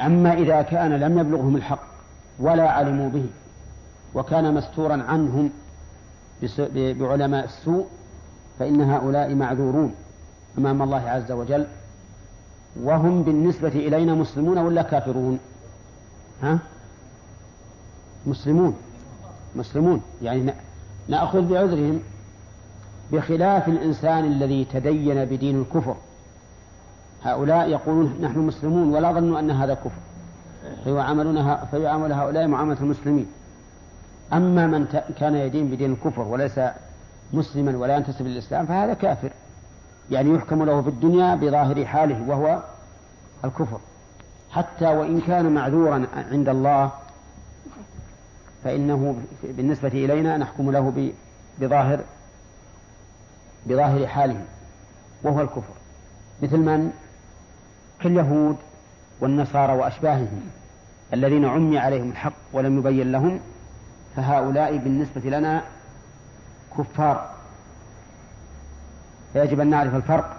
أما إذا كان لم يبلغهم الحق ولا علموا به وكان مستورا عنهم بعلماء السوء فإن هؤلاء معذورون أمام الله عز وجل. وهم بالنسبة إلينا مسلمون ولا كافرون؟ ها؟ مسلمون. مسلمون. يعني نأخذ بعذرهم بخلاف الإنسان الذي تدين بدين الكفر. هؤلاء يقولون نحن مسلمون ولا ظنوا أن هذا كفر. فيعامل هؤلاء معاملة المسلمين. أما من كان يدين بدين الكفر وليس مسلما ولا ينتسب للإسلام فهذا كافر. يعني يحكم له في الدنيا بظاهر حاله وهو الكفر. حتى وإن كان معذورا عند الله فإنه بالنسبة إلينا نحكم له بظاهر بظاهر حاله وهو الكفر. مثل من كاليهود والنصارى وأشباههم الذين عمي عليهم الحق ولم يبين لهم فهؤلاء بالنسبة لنا كفار. فيجب أن نعرف الفرق.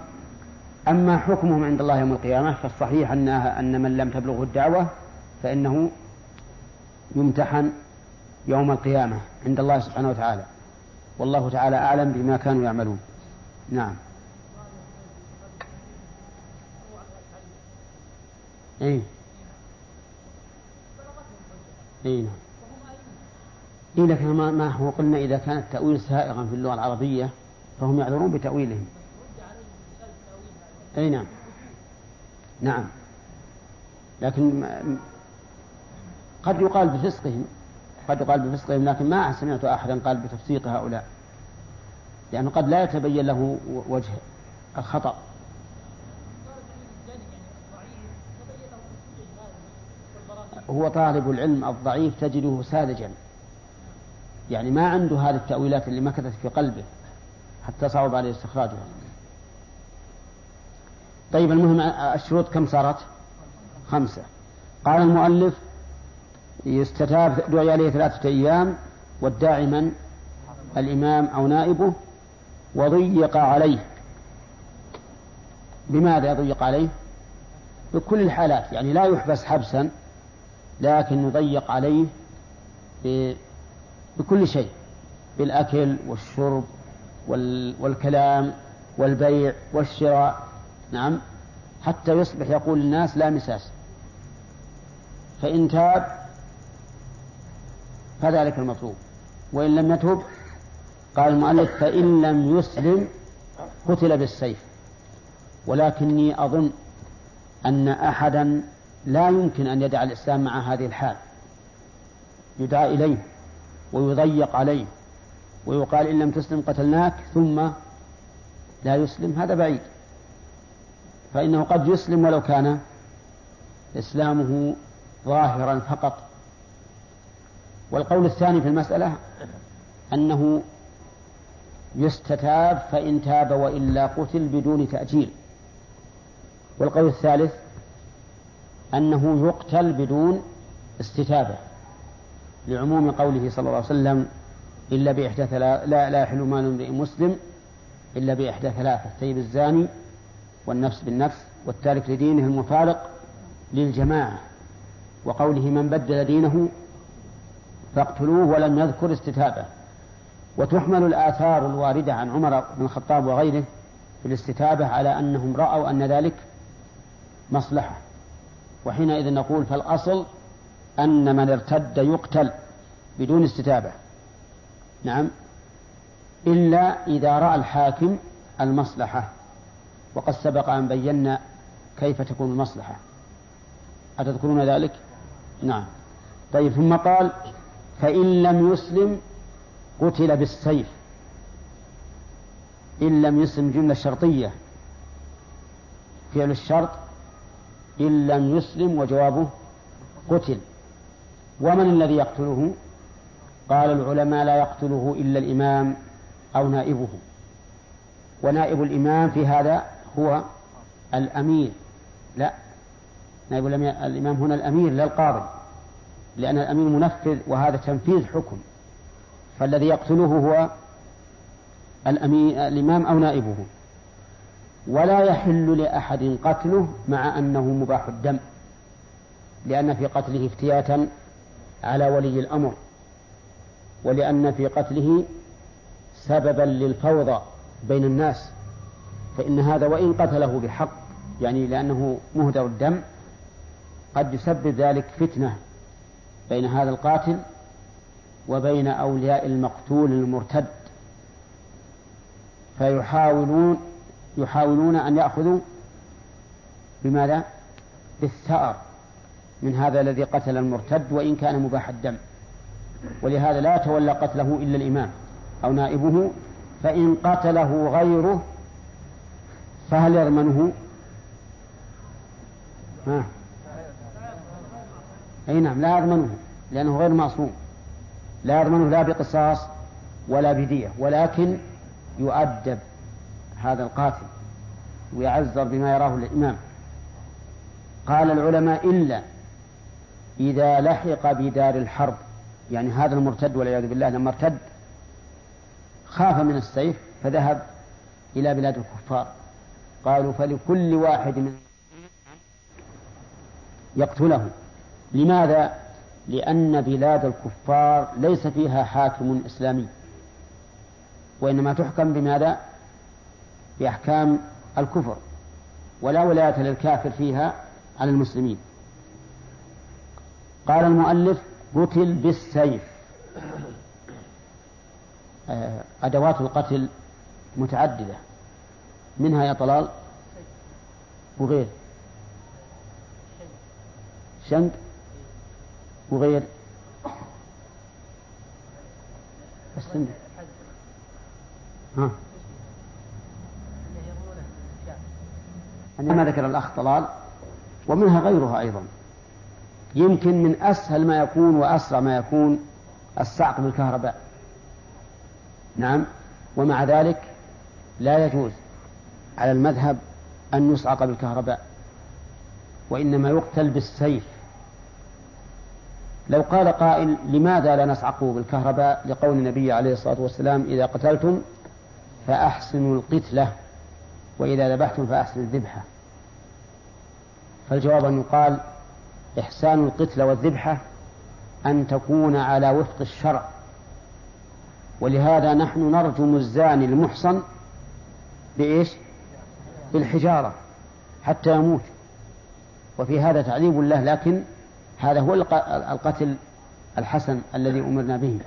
أما حكمهم عند الله يوم القيامة فالصحيح أنها أن من لم تبلغه الدعوة فإنه يمتحن يوم القيامة عند الله سبحانه وتعالى. والله تعالى أعلم بما كانوا يعملون. نعم. اي اي نعم. إيه لكن ما, ما هو قلنا إذا كان التأويل سائغا في اللغة العربية فهم يعذرون بتأويلهم. أي نعم. نعم. لكن قد يقال بفسقهم قد يقال بفسقهم لكن ما سمعت أحدا قال بتفسيق هؤلاء لأنه قد لا يتبين له وجه الخطأ. هو طالب العلم الضعيف تجده ساذجا. يعني ما عنده هذه التأويلات اللي مكثت في قلبه حتى صعب عليه استخراجها. طيب المهم الشروط كم صارت؟ خمسة. قال المؤلف يستتاب دعي عليه ثلاثة أيام والداعي من؟ الإمام أو نائبه. وضيق عليه. بماذا يضيق عليه؟ بكل الحالات يعني لا يحبس حبسا. لكن يضيق عليه بكل شيء بالأكل والشرب والكلام والبيع والشراء نعم حتى يصبح يقول للناس لا مساس. فإن تاب فذلك المطلوب وإن لم يتب قال المؤلف فإن لم يسلم قتل بالسيف. ولكني أظن أن أحدا لا يمكن أن يدع الإسلام مع هذه الحال. يدعى إليه ويضيق عليه ويقال إن لم تسلم قتلناك ثم لا يسلم هذا بعيد. فإنه قد يسلم ولو كان إسلامه ظاهرا فقط. والقول الثاني في المسألة أنه يستتاب فإن تاب وإلا قتل بدون تأجيل. والقول الثالث أنه يقتل بدون استتابة لعموم قوله صلى الله عليه وسلم إلا بإحدى ثلاث لا لا يحل مال امرئ مسلم إلا بإحدى ثلاثة طيب الزاني والنفس بالنفس والتارك لدينه المفارق للجماعة. وقوله من بدل دينه فاقتلوه ولم يذكر استتابة. وتحمل الآثار الواردة عن عمر بن الخطاب وغيره في الاستتابة على أنهم رأوا أن ذلك مصلحة. وحينئذ نقول فالأصل أن من ارتد يقتل بدون استتابة. نعم. إلا إذا رأى الحاكم المصلحة. وقد سبق أن بينا كيف تكون المصلحة. أتذكرون ذلك؟ نعم. طيب ثم قال فإن لم يسلم قتل بالسيف. إن لم يسلم جملة شرطية. فعل الشرط إن لم يسلم وجوابه قتل. ومن الذي يقتله؟ قال العلماء لا يقتله إلا الإمام أو نائبه. ونائب الإمام في هذا هو الأمير. لا نائب الإمام هنا الأمير لا القاضي. لأن الأمير منفذ وهذا تنفيذ حكم. فالذي يقتله هو الأمير الإمام أو نائبه. ولا يحل لأحد قتله مع أنه مباح الدم لأن في قتله افتياتا على ولي الأمر ولأن في قتله سببا للفوضى بين الناس فإن هذا وإن قتله بحق يعني لأنه مهدر الدم قد يسبب ذلك فتنة بين هذا القاتل وبين أولياء المقتول المرتد فيحاولون يحاولون أن يأخذوا بماذا؟ بالثأر من هذا الذي قتل المرتد وإن كان مباح الدم ولهذا لا يتولى قتله إلا الإمام أو نائبه فإن قتله غيره فهل يضمنه؟ ها أي نعم لا يضمنه لأنه غير معصوم لا يضمنه لا بقصاص ولا بدية ولكن يؤدب هذا القاتل ويعذر بما يراه الإمام قال العلماء إلا إذا لحق بدار الحرب يعني هذا المرتد والعياذ بالله لما ارتد خاف من السيف فذهب إلى بلاد الكفار قالوا فلكل واحد من يقتله لماذا؟ لأن بلاد الكفار ليس فيها حاكم إسلامي وإنما تحكم بماذا؟ بأحكام الكفر ولا ولاية للكافر فيها على المسلمين. قال المؤلف قتل بالسيف. آه، أدوات القتل متعددة. منها يا طلال وغير. شنق وغير. استنى ها. ما ذكر الأخ طلال ومنها غيرها أيضا. يمكن من أسهل ما يكون وأسرع ما يكون الصعق بالكهرباء. نعم ومع ذلك لا يجوز على المذهب أن يصعق بالكهرباء وإنما يقتل بالسيف. لو قال قائل لماذا لا نصعقه بالكهرباء؟ لقول النبي عليه الصلاة والسلام إذا قتلتم فأحسنوا القتلة. وإذا ذبحتم فأحسنوا الذبحة. فالجواب أن يقال إحسان القتلة والذبحة أن تكون على وفق الشرع. ولهذا نحن نرجم الزاني المحصن بإيش؟ بالحجارة حتى يموت. وفي هذا تعذيب الله لكن هذا هو القتل الحسن الذي أمرنا به.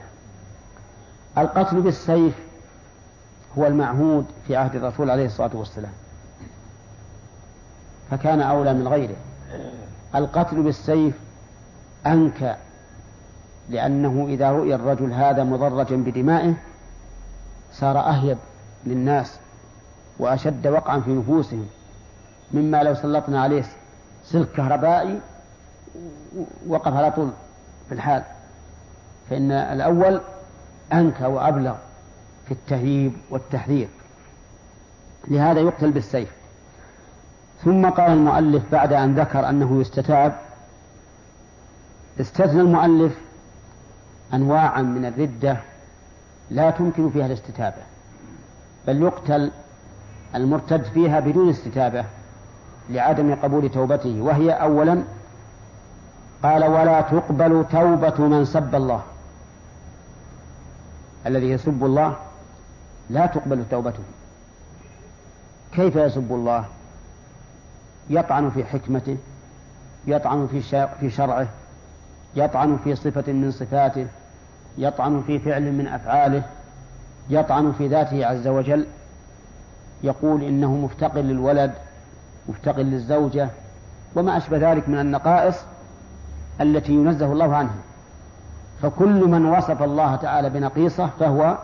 القتل بالسيف هو المعهود في عهد الرسول عليه الصلاة والسلام. فكان أولى من غيره. القتل بالسيف أنكى لأنه إذا رؤي الرجل هذا مضرجا بدمائه صار أهيب للناس وأشد وقعا في نفوسهم مما لو سلطنا عليه سلك كهربائي وقف على طول في الحال. فإن الأول أنكى وأبلغ في التهييب والتحذير. لهذا يقتل بالسيف. ثم قال المؤلف بعد أن ذكر أنه يستتاب استثنى المؤلف أنواعا من الردة لا تمكن فيها الاستتابة بل يقتل المرتد فيها بدون استتابة لعدم قبول توبته. وهي أولا قال ولا تقبل توبة من سب الله. الذي يسب الله لا تقبل توبته. كيف يسب الله؟ يطعن في حكمته يطعن في في شرعه يطعن في صفة من صفاته يطعن في فعل من أفعاله يطعن في ذاته عز وجل. يقول إنه مفتقر للولد مفتقر للزوجة وما أشبه ذلك من النقائص التي ينزه الله عنها. فكل من وصف الله تعالى بنقيصة فهو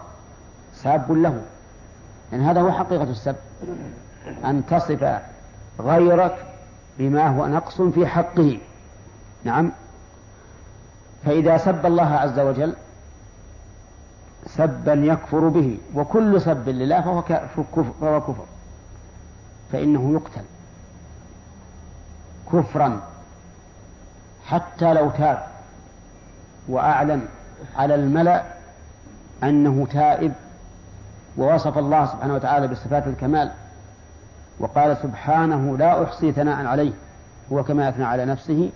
ساب له. يعني هذا هو حقيقة السب. أن تصف غيرك بما هو نقص في حقه. نعم. فإذا سب الله عز وجل سبا يكفر به. وكل سب لله فهو كفر, فهو كفر. فإنه يقتل. كفرا. حتى لو تاب. وأعلن على الملأ أنه تائب. ووصف الله سبحانه وتعالى بصفات الكمال وقال سبحانه لا أحصي ثناء عليه هو كما أثنى على نفسه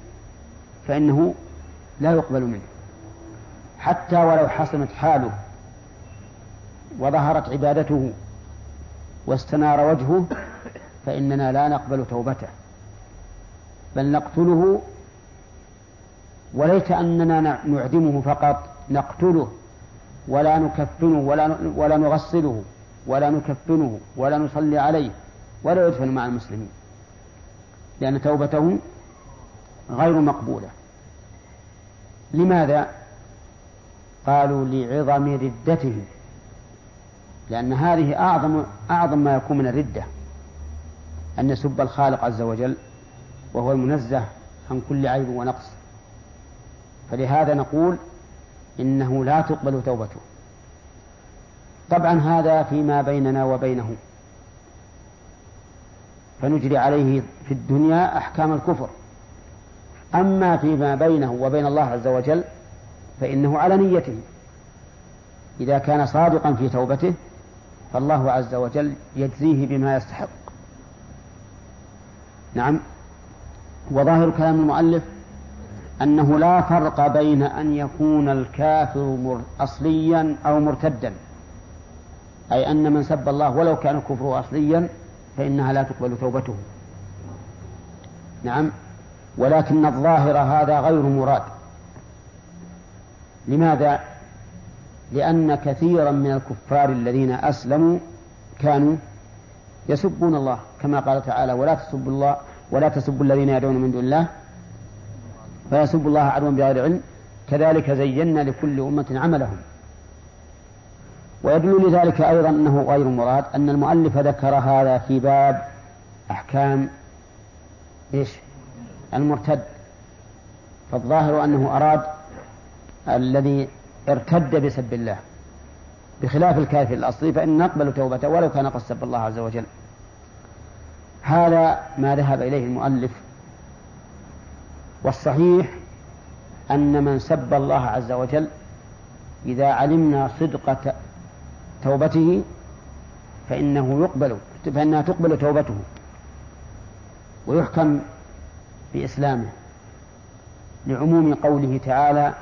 فإنه لا يقبل منه. حتى ولو حسنت حاله وظهرت عبادته واستنار وجهه فإننا لا نقبل توبته بل نقتله وليت أننا نعدمه فقط نقتله. ولا نكفنه ولا ولا نغسله ولا نكفنه ولا نصلي عليه ولا يدفن مع المسلمين. لأن توبته غير مقبولة. لماذا؟ قالوا لعظم ردته. لأن هذه أعظم أعظم ما يكون من الردة. أن يسب الخالق عز وجل وهو المنزه عن كل عيب ونقص. فلهذا نقول إنه لا تقبل توبته. طبعا هذا فيما بيننا وبينه. فنجري عليه في الدنيا أحكام الكفر. أما فيما بينه وبين الله عز وجل فإنه على نيته. إذا كان صادقا في توبته فالله عز وجل يجزيه بما يستحق. نعم. وظاهر كلام المؤلف أنه لا فرق بين أن يكون الكافر أصليا أو مرتدا. أي أن من سب الله ولو كان كفره أصليا فإنها لا تقبل توبته. نعم. ولكن الظاهر هذا غير مراد. لماذا؟ لأن كثيرا من الكفار الذين أسلموا كانوا يسبون الله كما قال تعالى ولا تسبوا الله ولا تسبوا الذين يدعون من دون الله فيسبوا الله عدوا بغير علم. كذلك زينا لكل أمة عملهم. ويدل لذلك أيضا أنه غير مراد أن المؤلف ذكر هذا في باب أحكام إيش؟ المرتد. فالظاهر أنه أراد الذي ارتد بسب الله. بخلاف الكافر الأصلي فإن نقبل توبته ولو كان قد سب الله عز وجل. هذا ما ذهب إليه المؤلف والصحيح أن من سب الله عز وجل إذا علمنا صدق توبته فإنه يقبل فإنها تقبل توبته ويحكم بإسلامه لعموم قوله تعالى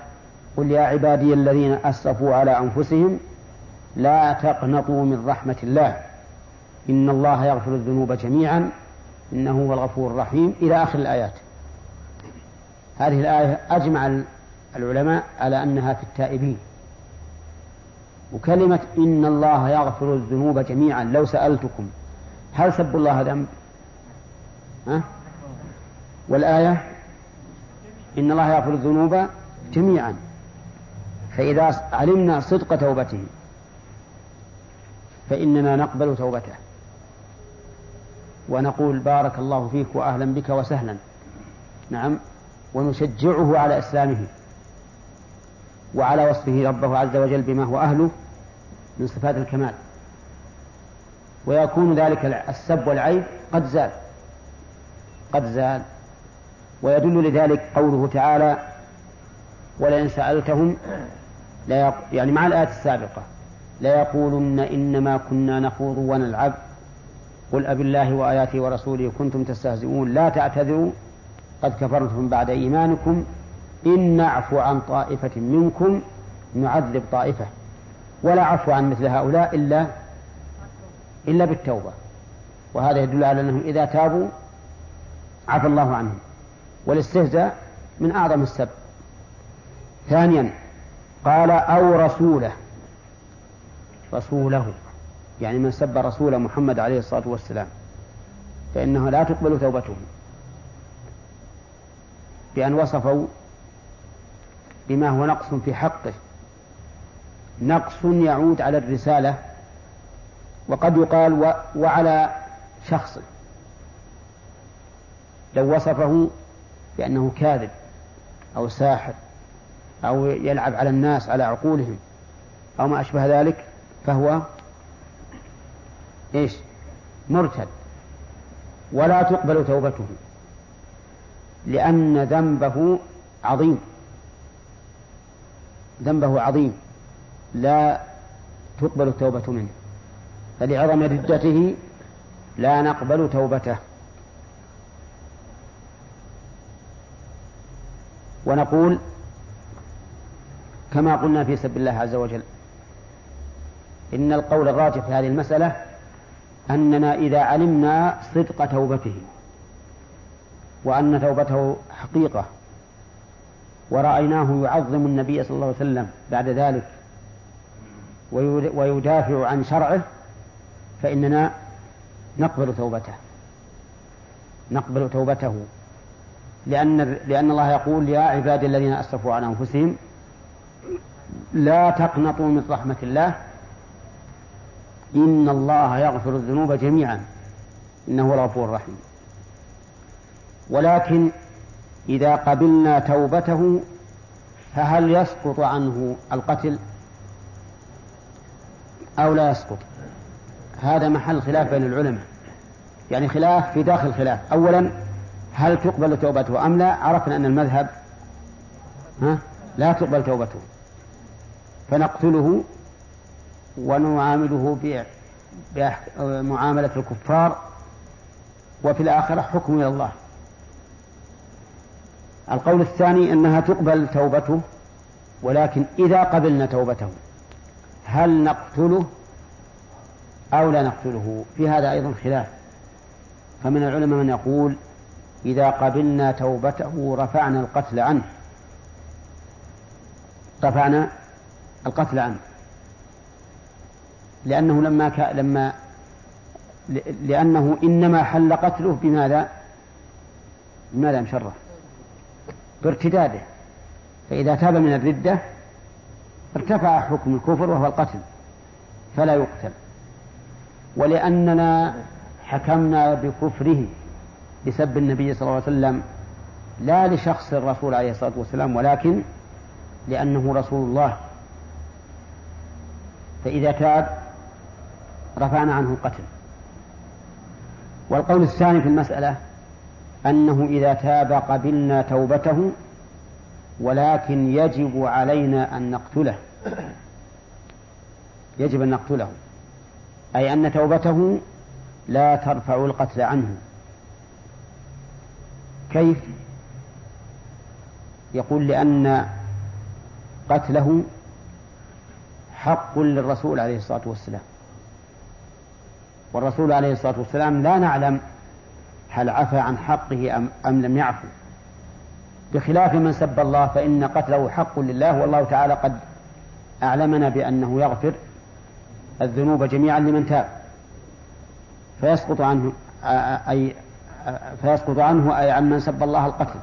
قل يا عبادي الذين أسرفوا على أنفسهم لا تقنطوا من رحمة الله إن الله يغفر الذنوب جميعا إنه هو الغفور الرحيم. إلى آخر الآيات. هذه الآية أجمع العلماء على أنها في التائبين. وكلمة إن الله يغفر الذنوب جميعا لو سألتكم هل سب الله ذنب؟ ها؟ والآية إن الله يغفر الذنوب جميعا. فإذا علمنا صدق توبته فإننا نقبل توبته. ونقول بارك الله فيك وأهلا بك وسهلا. نعم. ونشجعه على إسلامه وعلى وصفه ربه عز وجل بما هو أهله من صفات الكمال ويكون ذلك السب والعيب قد زال قد زال ويدل لذلك قوله تعالى ولئن سألتهم لا. يعني مع الآية السابقة ليقولن إنما كنا نخوض ونلعب قل أب الله وآياته ورسوله كنتم تستهزئون لا تعتذروا قد كفرتم بعد إيمانكم إن نعفو عن طائفة منكم نعذب طائفة. ولا عفو عن مثل هؤلاء إلا إلا بالتوبة. وهذا يدل على أنهم إذا تابوا عفى الله عنهم. والاستهزاء من أعظم السب ثانيا قال أو رسوله. رسوله يعني من سب رسول محمد عليه الصلاة والسلام. فإنه لا تقبل توبته. بأن وصفوا بما هو نقص في حقه. نقص يعود على الرسالة وقد يقال وعلى شخصه لو وصفه بأنه كاذب أو ساحر أو يلعب على الناس على عقولهم أو ما أشبه ذلك فهو إيش؟ مرتد. ولا تقبل توبته. لأن ذنبه عظيم. ذنبه عظيم. لا تقبل التوبة منه. فلعظم ردته لا نقبل توبته. ونقول كما قلنا في سب الله عز وجل إن القول الراجح في هذه المسألة أننا إذا علمنا صدق توبته. وأن توبته حقيقة ورأيناه يعظم النبي صلى الله عليه وسلم بعد ذلك ويدافع عن شرعه فإننا نقبل توبته نقبل توبته لأن لأن الله يقول يا عبادي الذين أسرفوا على أنفسهم لا تقنطوا من رحمة الله إن الله يغفر الذنوب جميعا إنه الغفور الرحيم. ولكن إذا قبلنا توبته فهل يسقط عنه القتل أو لا يسقط؟ هذا محل خلاف بين العلماء. يعني خلاف في داخل خلاف. أولا هل تقبل توبته أم لا؟ عرفنا أن المذهب ها لا تقبل توبته. فنقتله ونعامله بمعاملة الكفار. وفي الآخرة حكم إلى الله. القول الثاني أنها تقبل توبته ولكن إذا قبلنا توبته هل نقتله أو لا نقتله في هذا أيضا خلاف فمن العلماء من يقول إذا قبلنا توبته رفعنا القتل عنه رفعنا القتل عنه لأنه لما ك... لما لأنه إنما حل قتله بماذا؟ بماذا مشرف؟ بارتداده. فإذا تاب من الردة ارتفع حكم الكفر وهو القتل فلا يقتل. ولأننا حكمنا بكفره بسب النبي صلى الله عليه وسلم لا لشخص الرسول عليه الصلاة والسلام ولكن لأنه رسول الله. فإذا تاب رفعنا عنه القتل. والقول الثاني في المسألة أنه إذا تاب قبلنا توبته ولكن يجب علينا أن نقتله. يجب أن نقتله. أي أن توبته لا ترفع القتل عنه. كيف؟ يقول لأن قتله حق للرسول عليه الصلاة والسلام. والرسول عليه الصلاة والسلام لا نعلم هل عفى عن حقه أم, أم لم يعفو؟ بخلاف من سب الله فإن قتله حق لله والله تعالى قد أعلمنا بأنه يغفر الذنوب جميعا لمن تاب. فيسقط عنه أي فيسقط عنه أي عن من سب الله القتل.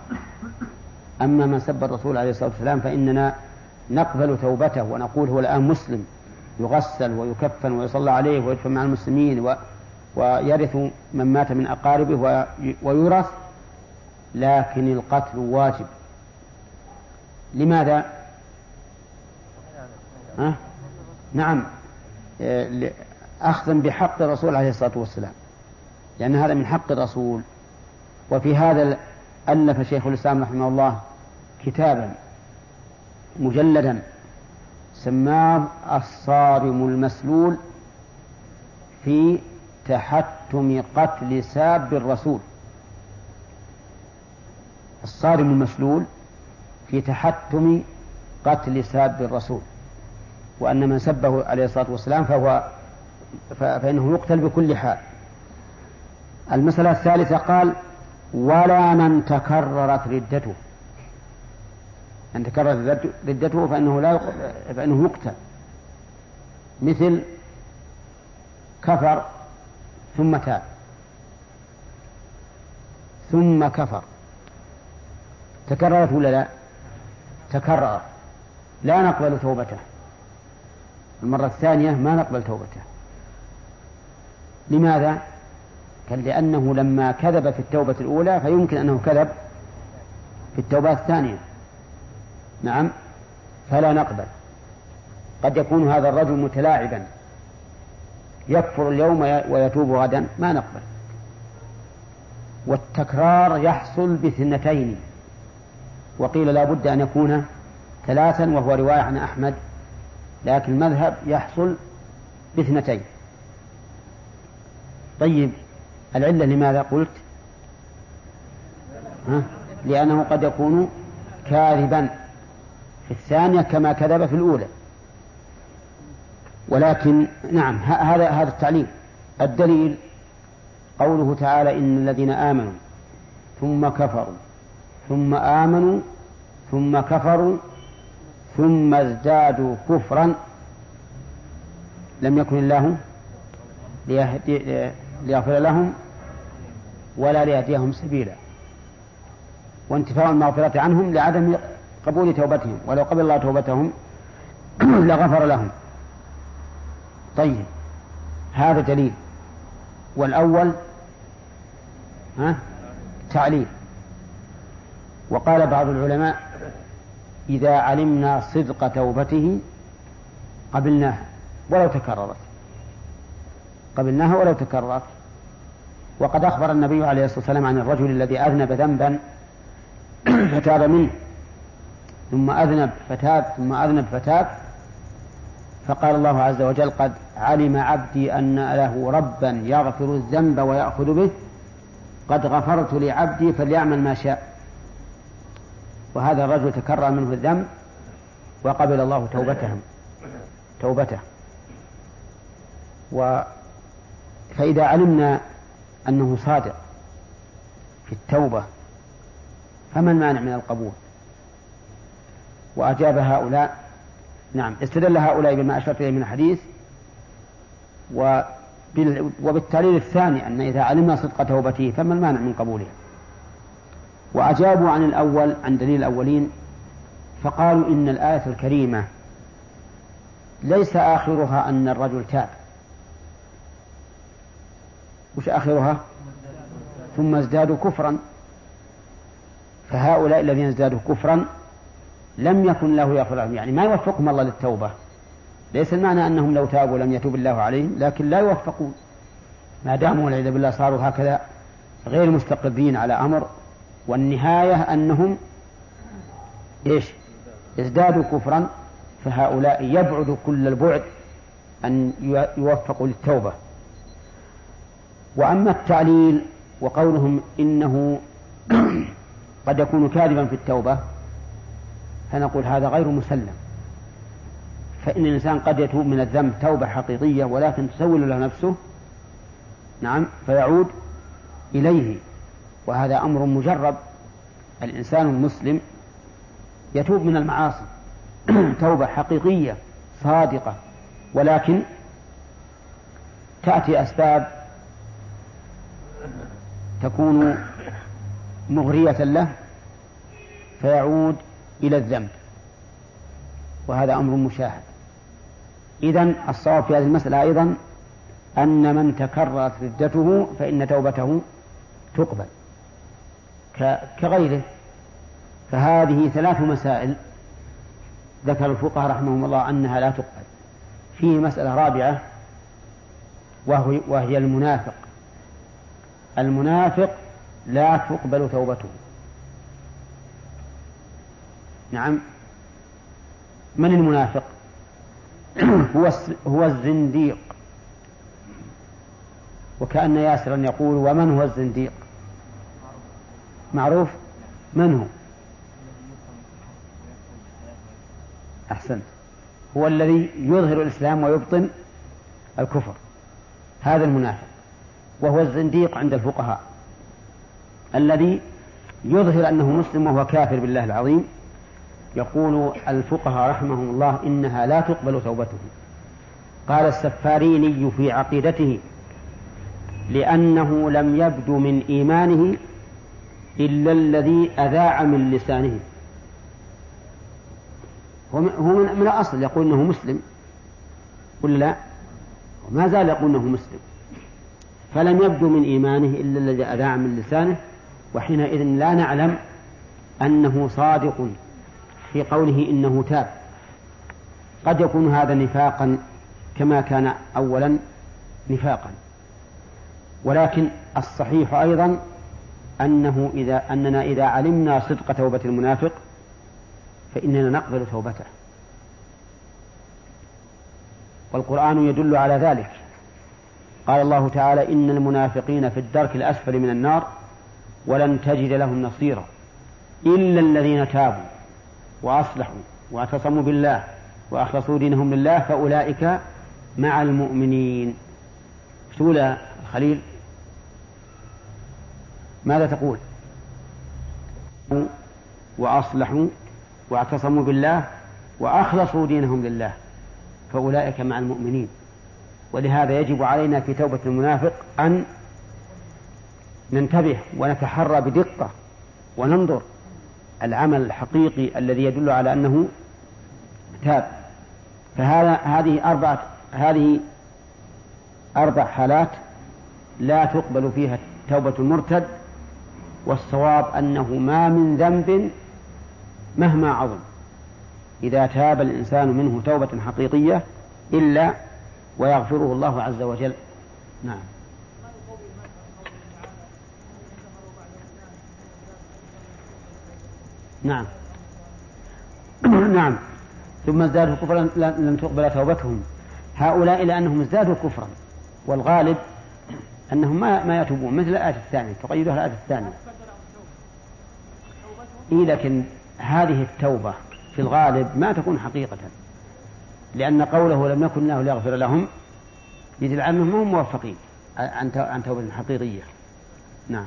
أما من سب الرسول عليه الصلاة والسلام فإننا نقبل توبته ونقول هو الآن مسلم يغسل ويكفن ويصلى عليه ويدفن مع المسلمين ويرث من مات من أقاربه ويورث لكن القتل واجب لماذا؟ ها؟ نعم أخذا بحق الرسول عليه الصلاة والسلام لأن هذا من حق الرسول وفي هذا ألف شيخ الإسلام رحمه الله كتابا مجلدا سماه الصارم المسلول في تحتم قتل ساب الرسول. الصارم المسلول في تحتم قتل ساب الرسول. وأن من سبه عليه الصلاة والسلام فهو فإنه يقتل بكل حال. المسألة الثالثة قال ولا من تكررت ردته. أن تكررت ردته فإنه لا فإنه يقتل. مثل كفر ثم تاب. ثم كفر. تكررت ولا لا؟ تكرر. لا نقبل توبته. المرة الثانية ما نقبل توبته. لماذا؟ قال لأنه لما كذب في التوبة الأولى فيمكن أنه كذب في التوبة الثانية. نعم. فلا نقبل. قد يكون هذا الرجل متلاعبا. يكفر اليوم ويتوب غدا ما نقبل. والتكرار يحصل باثنتين. وقيل لا بد أن يكون ثلاثا وهو رواية عن أحمد لكن المذهب يحصل باثنتين. طيب العلة لماذا قلت؟ ها؟ لأنه قد يكون كاذبا. في الثانية كما كذب في الأولى. ولكن نعم هذا هذا التعليل. الدليل قوله تعالى إن الذين آمنوا ثم كفروا ثم آمنوا ثم كفروا ثم ازدادوا كفرا. لم يكن الله ليغفر لهم ولا ليهديهم سبيلا. وانتفاء المغفرة عنهم لعدم قبول توبتهم ولو قبل الله توبتهم لغفر لهم. طيب. هذا دليل. والأول ها؟ تعليل. وقال بعض العلماء إذا علمنا صدق توبته قبلناها ولو تكررت. قبلناها ولو تكررت. وقد أخبر النبي عليه الصلاة والسلام عن الرجل الذي أذنب ذنبا فتاب منه. ثم أذنب فتاب ثم أذنب فتاب. فقال الله عز وجل قد علم عبدي أن له ربا يغفر الذنب ويأخذ به قد غفرت لعبدي فليعمل ما شاء. وهذا الرجل تكرر منه الذنب وقبل الله توبته توبته. و فإذا علمنا أنه صادق في التوبة فما المانع من القبول؟ وأجاب هؤلاء نعم. استدل هؤلاء بما أشرت إليه من الحديث وبالتعليل الثاني أن إذا علمنا صدق توبته فما المانع من قبوله؟ وأجابوا عن الأول عن دليل الأولين فقالوا إن الآية الكريمة ليس آخرها أن الرجل تاب. وش آخرها؟ ثم ازدادوا كفرا. فهؤلاء الذين ازدادوا كفرا لم يكن له يغفر لهم. يعني ما يوفقهم الله للتوبة. ليس المعنى أنهم لو تابوا لم يتوب الله عليهم لكن لا يوفقون. ما داموا والعياذ بالله صاروا هكذا غير مستقرين على أمر. والنهاية أنهم إيش؟ ازدادوا كفرا فهؤلاء يبعد كل البعد أن يوفقوا للتوبة. وأما التعليل وقولهم إنه قد يكون كاذبا في التوبة فنقول هذا غير مسلم. فإن الإنسان قد يتوب من الذنب توبة حقيقية ولكن تسول له نفسه نعم فيعود إليه. وهذا أمر مجرب. الإنسان المسلم يتوب من المعاصي توبة حقيقية صادقة ولكن تأتي أسباب تكون مغرية له فيعود إلى الذنب. وهذا أمر مشاهد. إذا الصواب في هذه المسألة أيضا أن من تكررت ردته فإن توبته تقبل. كغيره. فهذه ثلاث مسائل ذكر الفقهاء رحمهم الله أنها لا تقبل. فيه مسألة رابعة وهي, وهي المنافق. المنافق لا تقبل توبته. نعم. من المنافق؟ هو هو الزنديق. وكأن ياسرا يقول ومن هو الزنديق؟ معروف؟ من هو؟ أحسنت هو الذي يظهر الإسلام ويبطن الكفر. هذا المنافق. وهو الزنديق عند الفقهاء. الذي يظهر أنه مسلم وهو كافر بالله العظيم. يقول الفقهاء رحمهم الله إنها لا تقبل توبته. قال السفاريني في عقيدته لأنه لم يبدو من إيمانه إلا الذي أذاع من لسانه. هو من الأصل يقول أنه مسلم ولا لا؟ وما زال يقول أنه مسلم. فلم يبدو من إيمانه إلا الذي أذاع من لسانه وحينئذ لا نعلم أنه صادق في قوله إنه تاب. قد يكون هذا نفاقا كما كان أولا نفاقا. ولكن الصحيح أيضا أنه إذا أننا إذا علمنا صدق توبة المنافق فإننا نقبل توبته. والقرآن يدل على ذلك. قال الله تعالى إن المنافقين في الدرك الأسفل من النار ولن تجد لهم نصيرا إلا الذين تابوا. وأصلحوا واعتصموا بالله وأخلصوا دينهم لله فأولئك مع المؤمنين. تقول خليل؟ ماذا تقول؟ وأصلحوا واعتصموا بالله وأخلصوا دينهم لله فأولئك مع المؤمنين. ولهذا يجب علينا في توبة المنافق أن ننتبه ونتحرى بدقة وننظر العمل الحقيقي الذي يدل على أنه تاب. فهذا هذه أربعة هذه أربع حالات لا تقبل فيها توبة المرتد والصواب أنه ما من ذنب مهما عظم. إذا تاب الإنسان منه توبة حقيقية إلا ويغفره الله عز وجل. نعم. نعم. نعم. ثم ازدادوا كفرا لم تقبل توبتهم. هؤلاء لأنهم ازدادوا كفرا. والغالب أنهم ما ما يتوبون مثل الآية الثانية تقيدها الآية الثانية. إيه لكن هذه التوبة في الغالب ما تكون حقيقة لأن قوله لم يكن الله ليغفر لهم يدل أنهم هم موفقين عن توبة حقيقية. نعم.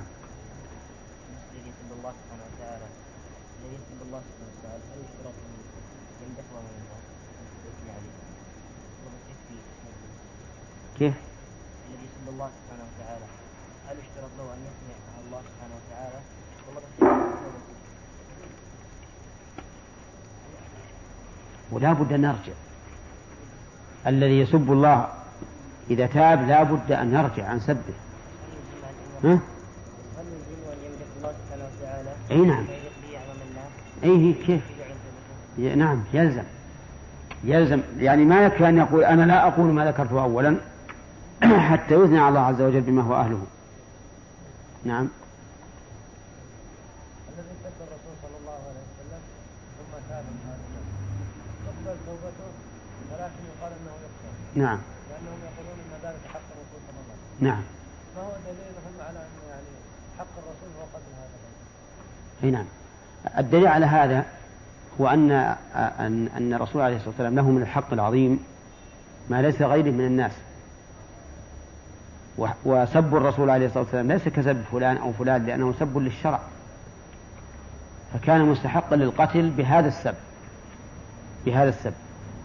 كيف؟ الذي يسب الله سبحانه وتعالى هل اشترط له أن يثني على الله سبحانه وتعالى. ولا بد أن نرجع. الذي يسب الله إذا تاب لا بد أن يرجع عن سبه. ها؟ أي نعم. أي كيف؟ نعم يلزم. يلزم. يعني ما يكفي ان يقول أنا لا أقول ما ذكرته اولا. حتى يثني على الله عز وجل بما هو أهله. نعم. ولكن يقال إنه يقتل نعم. لأنهم يقولون إن ذلك حق الرسول صلى الله عليه وسلم. نعم. فهو دليلهم على أن يعني حق الرسول هو قتل هذا أي نعم. الدليل على هذا هو أن أن أن الرسول عليه الصلاة والسلام له من الحق العظيم ما ليس غيره من الناس. وسب الرسول عليه الصلاة والسلام ليس كسب فلان أو فلان لأنه سب للشرع. فكان مستحقا للقتل بهذا السب بهذا السب.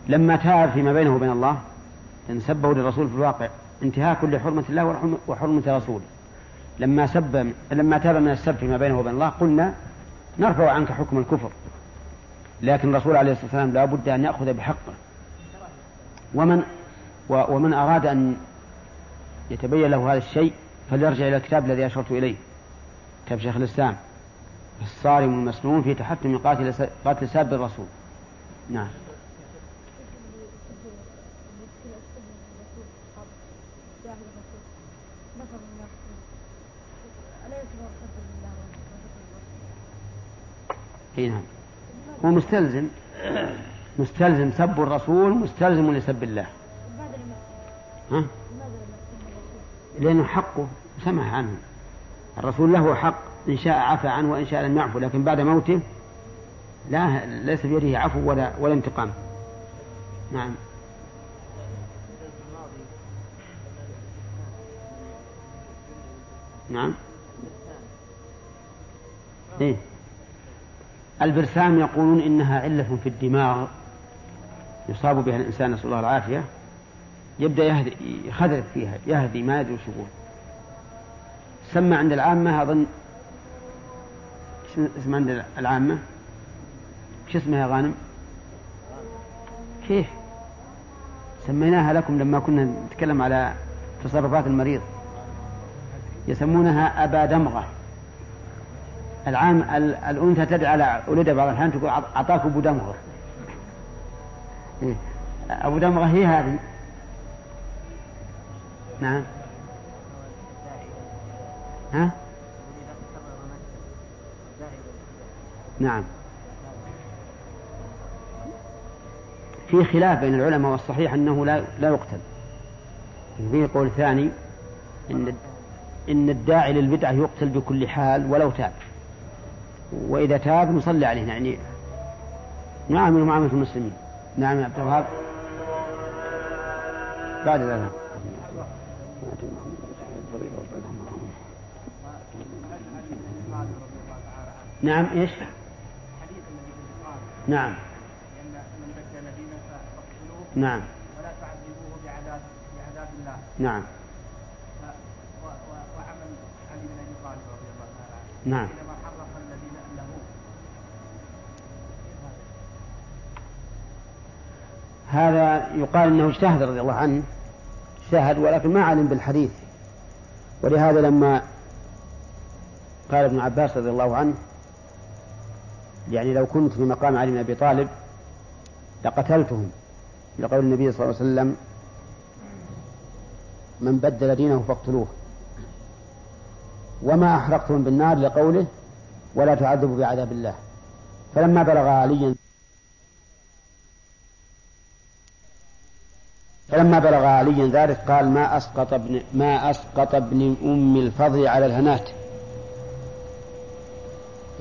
لما تاب فيما بينه وبين الله لأن سبه للرسول في الواقع انتهاك لحرمة الله وحرمة رسوله. لما سب لما تاب من السب فيما بينه وبين الله قلنا نرفع عنك حكم الكفر. لكن الرسول عليه الصلاة والسلام لا بد أن يأخذ بحقه. ومن ومن أراد أن يتبين له هذا الشيء فليرجع إلى الكتاب الذي أشرت إليه. كتاب شيخ الإسلام. الصارم المسنون في تحتم قاتل قاتل ساب الرسول. نعم. إي نعم. هو مستلزم مستلزم سب الرسول مستلزم لسب الله. ها؟ لأنه حقه سمح عنه. الرسول له حق إن شاء عفى عنه وإن شاء لم يعفو لكن بعد موته لا ليس بيده عفو ولا ولا انتقام. نعم. نعم. إيه. البرسام يقولون إنها علة في الدماغ يصاب بها الإنسان نسأل الله العافية. يبدأ يهدي يخذف فيها يهدي ما يدري وش يقول. سمى عند العامة أظن اسم عند العامة؟ شو اسمها يا غانم؟ كيف؟ سميناها لكم لما كنا نتكلم على تصرفات المريض. يسمونها أبا دمغة. العام الأنثى تدعي على ولدها بعض الأحيان تقول أعطاك أبو دمغة. إيه؟ أبو دمغة هي هذه. نعم. ها؟ نعم. في خلاف بين العلماء والصحيح أنه لا لا يقتل. في قول ثاني إن إن الداعي للبدعة يقتل بكل حال ولو تاب. وإذا تاب نصلي عليه يعني نعمل معاملة المسلمين. نعم يا عبد الوهاب. بعد ذلك نعم إيش؟ نعم. نعم. ولا تعذبوه بعذاب بعذاب الله نعم. وعمل علي بن ابي طالب رضي الله تعالى عنه نعم. حينما حرق الذين له هذا يقال إنه اجتهد رضي الله عنه. اجتهد ولكن ما علم بالحديث. ولهذا لما قال ابن عباس رضي الله عنه يعني لو كنت في مقام علي بن أبي طالب لقتلتهم. لقول النبي صلى الله عليه وسلم من بدل دينه فاقتلوه. وما أحرقتهم بالنار لقوله ولا تعذبوا بعذاب الله. فلما بلغ عليا فلما بلغ عليا ذلك قال ما أسقط ابن ما أسقط ابن أم الفضل على الهنات.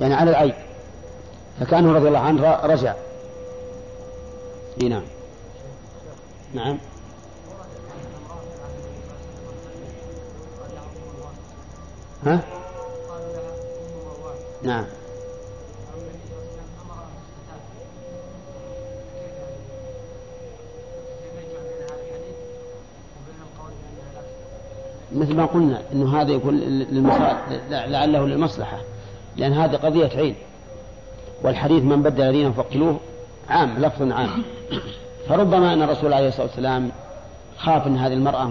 يعني على العيب. فكأنه رضي الله عنه رجع. إي نعم. نعم. ها؟ نعم. مثل ما قلنا إنه هذا يكون لعله للمصلحة لأن هذه قضية عين والحديث من بدل دينه فاقتلوه عام لفظ عام. فربما أن الرسول عليه الصلاة والسلام خاف أن هذه المرأة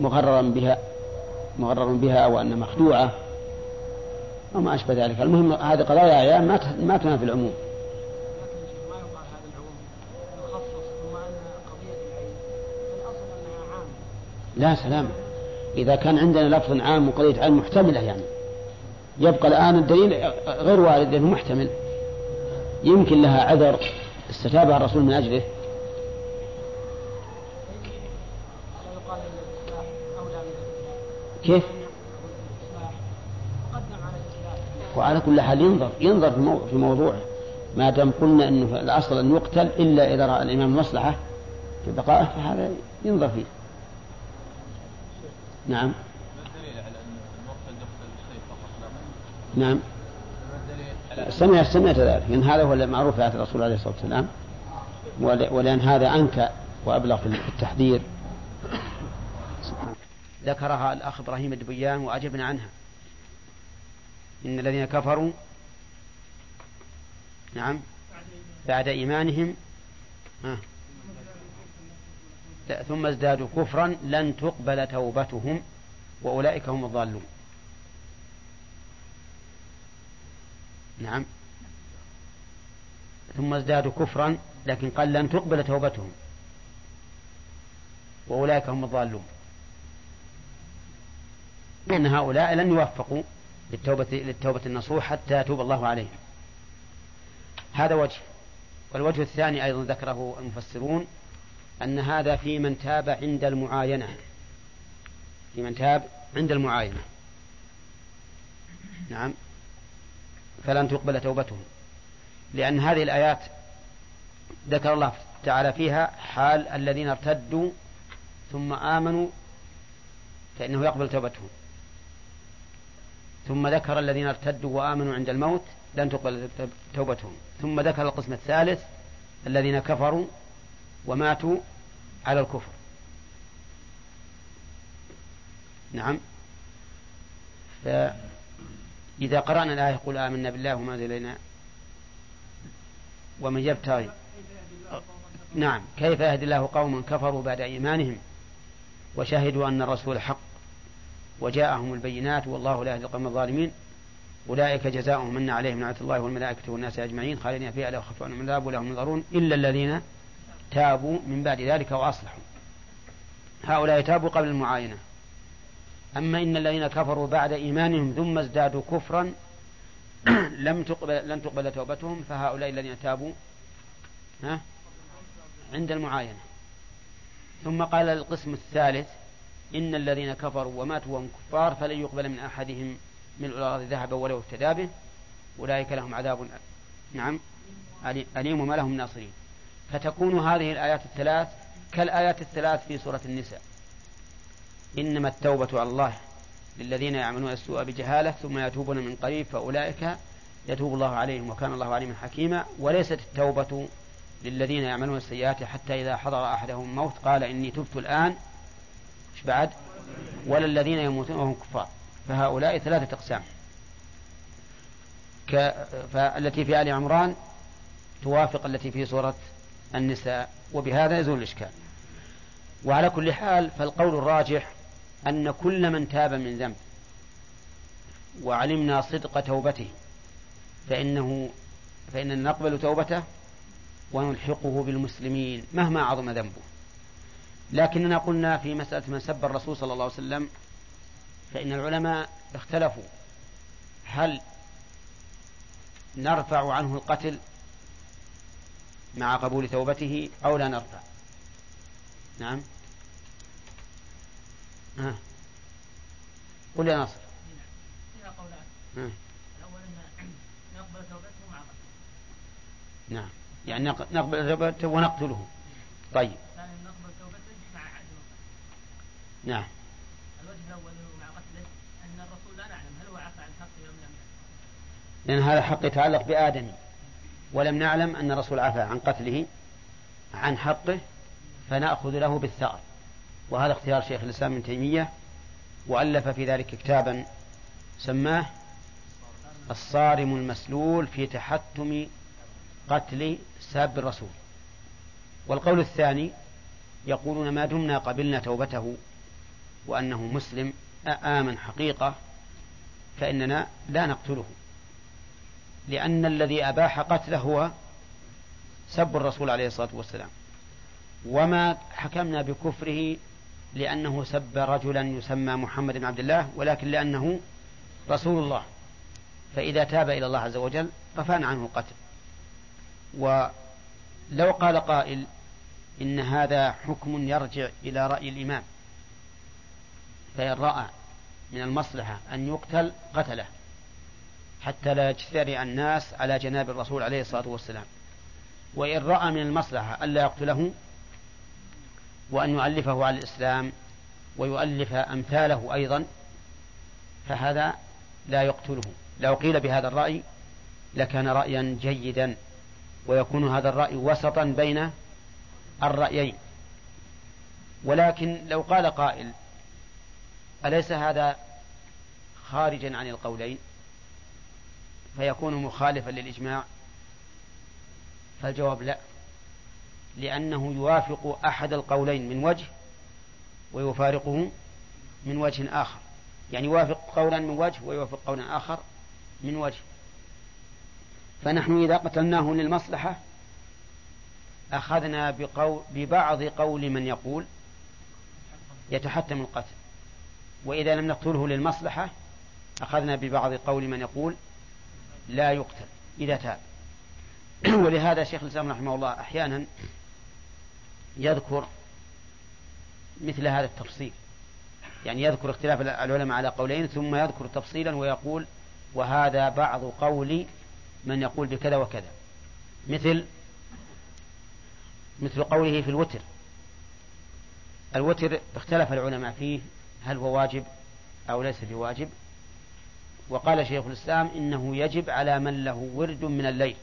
مغررا بها مغرر بها أو أن مخدوعة وما أشبه ذلك. المهم هذه قضايا أعيان ما ما تنافي العموم. لا سلام. إذا كان عندنا لفظ عام وقضية عام محتملة يعني يبقى الآن الدليل غير وارد لأنه محتمل يمكن لها عذر استتابها الرسول من أجله كيف؟ وعلى كل حال ينظر ينظر في موضوعه ما دام قلنا إنه الأصل أن يقتل إلا إذا رأى الإمام المصلحه في بقائه فهذا ينظر فيه. نعم. نعم. سمع سمعت ذلك. لأن هذا هو المعروف في الرسول عليه الصلاة والسلام. ولأن هذا أنكى وأبلغ في التحذير. ذكرها الأخ إبراهيم الدبيان وأجبنا عنها. إن الذين كفروا نعم. بعد إيمانهم. لا ثم ازدادوا كفرا لن تقبل توبتهم وأولئك هم الضالون. نعم. ثم ازدادوا كفرا لكن قال لن تقبل توبتهم وأولئك هم الضالون. لأن هؤلاء لن يوفقوا للتوبة, للتوبة النصوح حتى يتوب الله عليهم. هذا وجه. والوجه الثاني أيضا ذكره المفسرون أن هذا في من تاب عند المعاينة. في من تاب عند المعاينة. نعم. فلن تقبل توبتهم. لأن هذه الآيات ذكر الله تعالى فيها حال الذين ارتدوا ثم آمنوا فإنه يقبل توبتهم. ثم ذكر الذين ارتدوا وآمنوا عند الموت لن تقبل توبتهم. ثم ذكر القسم الثالث الذين كفروا وماتوا على الكفر. نعم. فإذا قرأنا الآية قل آمنا بالله وما إلينا ومن يبتغي. نعم. كيف يهدي الله قوما كفروا بعد إيمانهم وشهدوا أن الرسول حق وجاءهم البينات والله لا يهدي القوم الظالمين. أولئك جزاؤهم من عليهم نعمة الله والملائكة والناس أجمعين. خالدين فيها. لا يخفون من العذاب ولا هم ينظرون إلا الذين تابوا من بعد ذلك وأصلحوا. هؤلاء تابوا قبل المعاينة. أما إن الذين كفروا بعد إيمانهم ثم ازدادوا كفرا لم تقبل لن تقبل توبتهم فهؤلاء الذين تابوا ها عند المعاينة. ثم قال القسم الثالث إن الذين كفروا وماتوا وهم كفار فلن يقبل من أحدهم من الأرض ذهبا ولو افتدى به. أولئك لهم عذاب نعم أليم وما لهم ناصرين. فتكون هذه الآيات الثلاث كالآيات الثلاث في سورة النساء. إنما التوبة على الله للذين يعملون السوء بجهالة ثم يتوبون من قريب فأولئك يتوب الله عليهم وكان الله عليما حكيما. وليست التوبة للذين يعملون السيئات حتى إذا حضر أحدهم الموت قال إني تبت الآن. إيش بعد؟ ولا الذين يموتون وهم كفار. فهؤلاء ثلاثة أقسام. ك... فالتي في آل عمران توافق التي في سورة النساء وبهذا يزول الإشكال. وعلى كل حال فالقول الراجح أن كل من تاب من ذنب وعلمنا صدق توبته فإنه فإننا نقبل توبته ونلحقه بالمسلمين مهما عظم ذنبه. لكننا قلنا في مسألة من سب الرسول صلى الله عليه وسلم فإن العلماء اختلفوا هل نرفع عنه القتل مع قبول توبته أو لا نرفع. نعم. ها. قل يا ناصر. فيها قولان الأول أن نقبل توبته مع قتله نعم. يعني نقبل توبته ونقتله. طيب. نقبل توبته مع نعم. الوجه الأول مع قتله أن الرسول لا نعلم هل هو عفى عن حقه أم لم لأن هذا حق يتعلق بآدم. ولم نعلم أن الرسول عفى عن قتله عن حقه فنأخذ له بالثأر. وهذا اختيار شيخ الإسلام ابن تيمية وألف في ذلك كتابا سماه الصارم المسلول في تحتم قتل ساب الرسول. والقول الثاني يقولون ما دمنا قبلنا توبته وأنه مسلم آمن حقيقة فإننا لا نقتله. لأن الذي أباح قتله هو سب الرسول عليه الصلاة والسلام. وما حكمنا بكفره لأنه سب رجلا يسمى محمد بن عبد الله ولكن لأنه رسول الله. فإذا تاب إلى الله عز وجل رفعنا عنه القتل. ولو قال قائل إن هذا حكم يرجع إلى رأي الإمام فإن رأى من المصلحة أن يقتل قتله. حتى لا يجترئ الناس على جناب الرسول عليه الصلاة والسلام. وإن رأى من المصلحة ألا يقتله وأن يؤلفه على الإسلام ويؤلف أمثاله أيضا فهذا لا يقتله. لو قيل بهذا الرأي لكان رأيا جيدا ويكون هذا الرأي وسطا بين الرأيين. ولكن لو قال قائل أليس هذا خارجا عن القولين؟ فيكون مخالفا للإجماع؟ فالجواب لا. لأنه يوافق أحد القولين من وجه ويفارقه من وجه آخر. يعني يوافق قولا من وجه ويوافق قولا آخر من وجه. فنحن إذا قتلناه للمصلحة أخذنا بقول ببعض قول من يقول يتحتم القتل. وإذا لم نقتله للمصلحة أخذنا ببعض قول من يقول لا يقتل إذا تاب. ولهذا شيخ الإسلام رحمه الله أحيانا يذكر مثل هذا التفصيل. يعني يذكر اختلاف العلماء على قولين ثم يذكر تفصيلا ويقول وهذا بعض قول من يقول بكذا وكذا. مثل مثل قوله في الوتر. الوتر اختلف العلماء فيه هل هو واجب أو ليس بواجب. وقال شيخ الإسلام إنه يجب على من له ورد من الليل.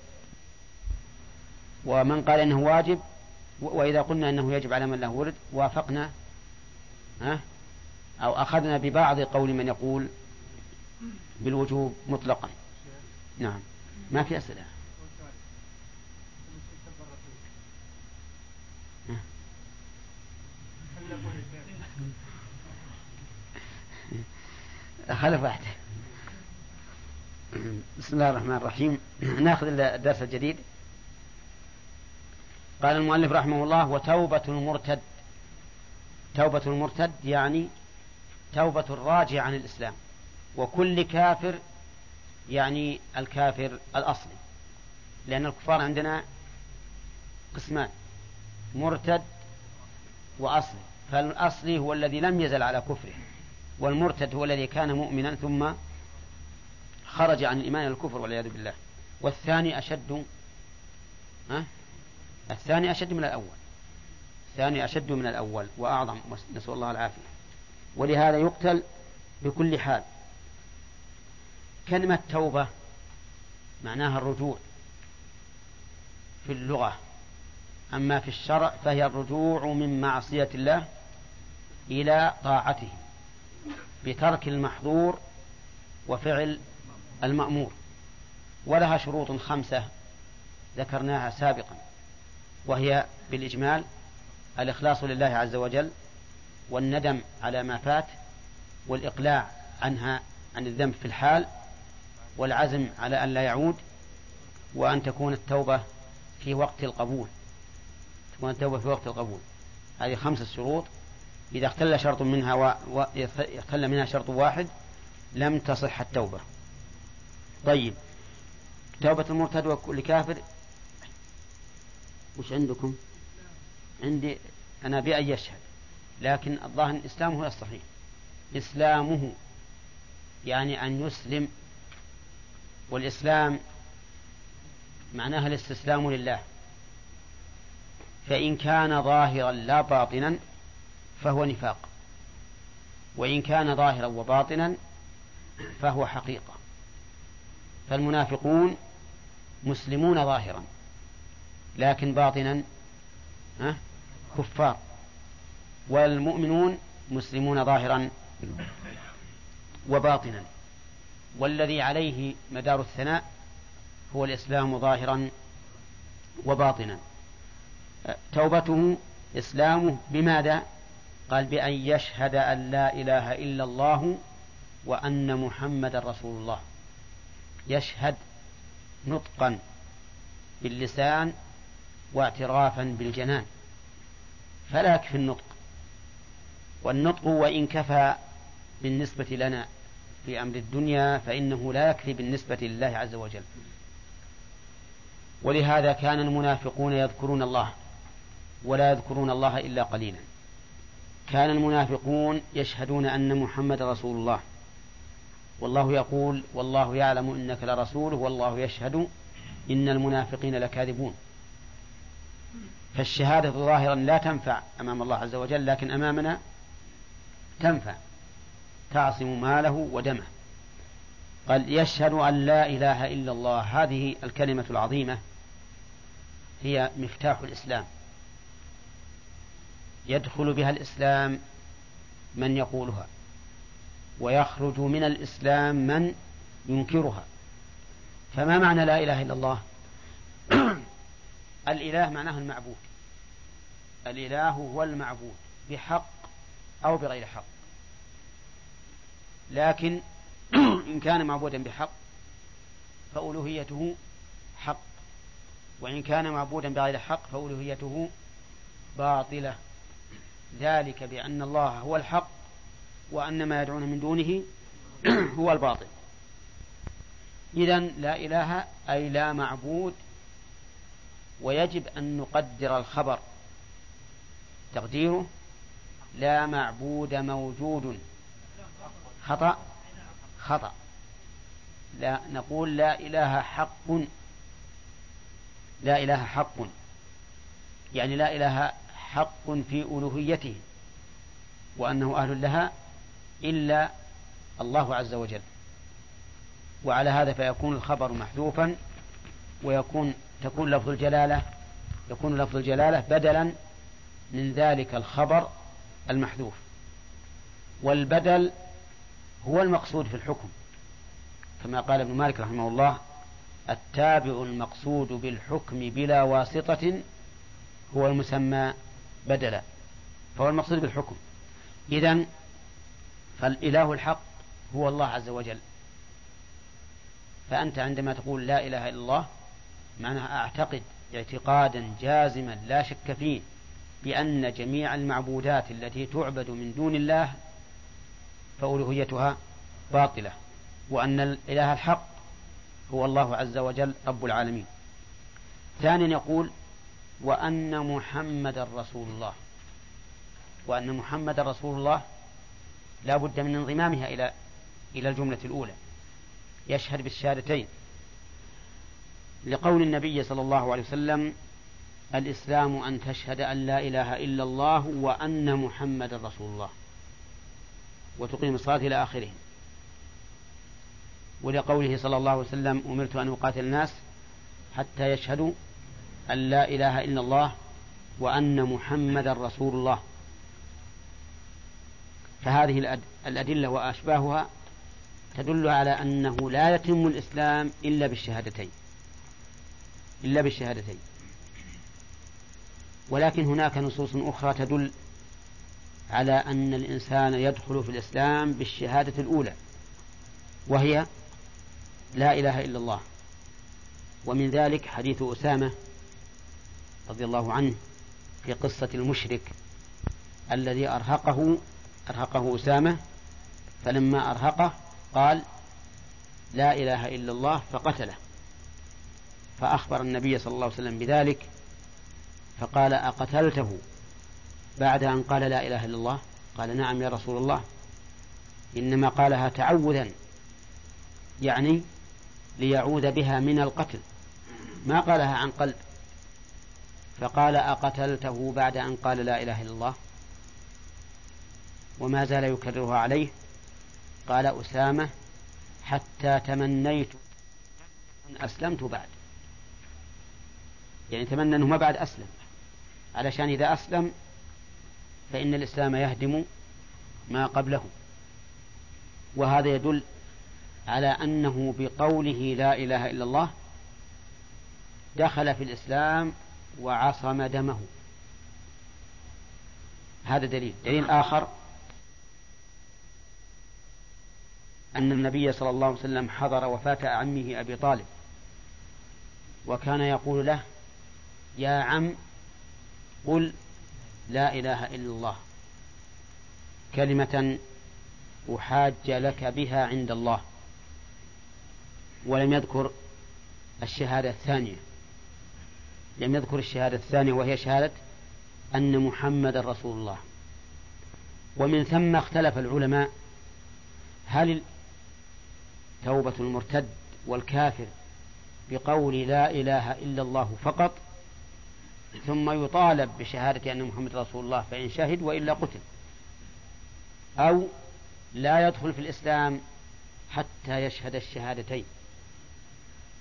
ومن قال إنه واجب وإذا قلنا أنه يجب على من له ورد وافقنا ها؟ أو أخذنا ببعض قول من يقول بالوجوب مطلقا. نعم. ما في أسئلة؟ خلف واحدة بسم الله الرحمن الرحيم. ناخذ الدرس الجديد. قال المؤلف رحمه الله وتوبة المرتد. توبة المرتد يعني توبة الراجع عن الإسلام. وكل كافر يعني الكافر الأصلي. لأن الكفار عندنا قسمان مرتد وأصلي. فالأصلي هو الذي لم يزل على كفره والمرتد هو الذي كان مؤمنا ثم خرج عن الإيمان الكفر والعياذ بالله. والثاني أشد ها؟ الثاني أشد من الأول. الثاني أشد من الأول وأعظم. نسأل الله العافية. ولهذا يقتل بكل حال. كلمة توبة معناها الرجوع في اللغة. أما في الشرع فهي الرجوع من معصية الله إلى طاعته بترك المحظور وفعل المأمور. ولها شروط خمسة ذكرناها سابقا وهي بالإجمال الإخلاص لله عز وجل والندم على ما فات والإقلاع عنها عن الذنب في الحال والعزم على أن لا يعود وأن تكون التوبة في وقت القبول. تكون التوبة في وقت القبول. هذه خمسة شروط. إذا اختل شرط منها و... و... اختل منها شرط واحد لم تصح التوبة. طيب. توبة المرتد وكل كافر وش عندكم؟ عندي أنا بأن يشهد لكن الظاهر إسلامه الصحيح إسلامه يعني أن يسلم والإسلام معناها الاستسلام لله. فإن كان ظاهرا لا باطنا فهو نفاق وإن كان ظاهرا وباطنا فهو حقيقة. فالمنافقون مسلمون ظاهرا لكن باطنا كفار والمؤمنون مسلمون ظاهرا وباطنا. والذي عليه مدار الثناء هو الإسلام ظاهرا وباطنا. توبته إسلامه بماذا؟ قال بأن يشهد أن لا إله إلا الله وأن محمد رسول الله. يشهد نطقا باللسان واعترافا بالجنان. فلا يكفي النطق. والنطق وإن كفى بالنسبة لنا في أمر الدنيا فإنه لا يكفي بالنسبة لله عز وجل. ولهذا كان المنافقون يذكرون الله ولا يذكرون الله إلا قليلا. كان المنافقون يشهدون أن محمد رسول الله. والله يقول والله يعلم إنك لرسوله والله يشهد إن المنافقين لكاذبون. فالشهادة ظاهرا لا تنفع أمام الله عز وجل لكن أمامنا تنفع. تعصم ماله ودمه. قال يشهد أن لا إله إلا الله. هذه الكلمة العظيمة هي مفتاح الإسلام. يدخل بها الإسلام من يقولها. ويخرج من الإسلام من ينكرها. فما معنى لا إله إلا الله؟ الإله معناه المعبود. الإله هو المعبود بحق أو بغير حق. لكن إن كان معبودا بحق فألوهيته حق. وإن كان معبودا بغير حق فألوهيته باطلة. ذلك بأن الله هو الحق. وأن ما يدعون من دونه هو الباطل. إذا لا إله أي لا معبود. ويجب أن نقدر الخبر. تقديره لا معبود موجود. خطأ؟ خطأ. لا نقول لا إله حق. لا إله حق. يعني لا إله حق في ألوهيته. وأنه أهل لها إلا الله عز وجل. وعلى هذا فيكون الخبر محذوفا ويكون تكون لفظ الجلالة يكون لفظ الجلالة بدلا من ذلك الخبر المحذوف. والبدل هو المقصود في الحكم. كما قال ابن مالك رحمه الله التابع المقصود بالحكم بلا واسطة هو المسمى بدلا فهو المقصود بالحكم. إذا فالإله الحق هو الله عز وجل. فأنت عندما تقول لا إله إلا الله معناها أعتقد اعتقادا جازما لا شك فيه بأن جميع المعبودات التي تعبد من دون الله فألوهيتها باطلة وأن الإله الحق هو الله عز وجل رب العالمين. ثانيا يقول وأن محمد رسول الله. وأن محمد رسول الله لا بد من انضمامها إلى إلى الجملة الأولى. يشهد بالشهادتين. لقول النبي صلى الله عليه وسلم الإسلام أن تشهد أن لا إله إلا الله وأن محمد رسول الله. وتقيم الصلاة إلى آخره. ولقوله صلى الله عليه وسلم أمرت أن أقاتل الناس حتى يشهدوا أن لا إله إلا الله وأن محمد رسول الله. فهذه الأدلة وأشباهها تدل على أنه لا يتم الإسلام إلا بالشهادتين. إلا بالشهادتين. ولكن هناك نصوص أخرى تدل على أن الإنسان يدخل في الإسلام بالشهادة الأولى وهي لا إله إلا الله. ومن ذلك حديث أسامة رضي الله عنه في قصة المشرك الذي أرهقه أرهقه أسامة فلما أرهقه قال لا إله إلا الله فقتله. فأخبر النبي صلى الله عليه وسلم بذلك فقال أقتلته؟ بعد أن قال لا إله إلا الله قال نعم يا رسول الله. إنما قالها تعوذا يعني ليعود بها من القتل. ما قالها عن قلب؟ فقال أقتلته بعد أن قال لا إله إلا الله وما زال يكررها عليه؟ قال أسامة حتى تمنيت أن أسلمت بعد. يعني تمنى أنه ما بعد أسلم. علشان إذا أسلم فإن الإسلام يهدم ما قبله. وهذا يدل على أنه بقوله لا إله إلا الله دخل في الإسلام وعصم دمه. هذا دليل. دليل آخر. أن النبي صلى الله عليه وسلم حضر وفاة عمه أبي طالب. وكان يقول له يا عم قل لا إله إلا الله كلمة أحاج لك بها عند الله ولم يذكر الشهادة الثانية. لم يذكر الشهادة الثانية وهي شهادة أن محمد رسول الله. ومن ثم اختلف العلماء هل توبة المرتد والكافر بقول لا إله إلا الله فقط ثم يطالب بشهادة أن محمد رسول الله فإن شهد وإلا قتل أو لا يدخل في الإسلام حتى يشهد الشهادتين.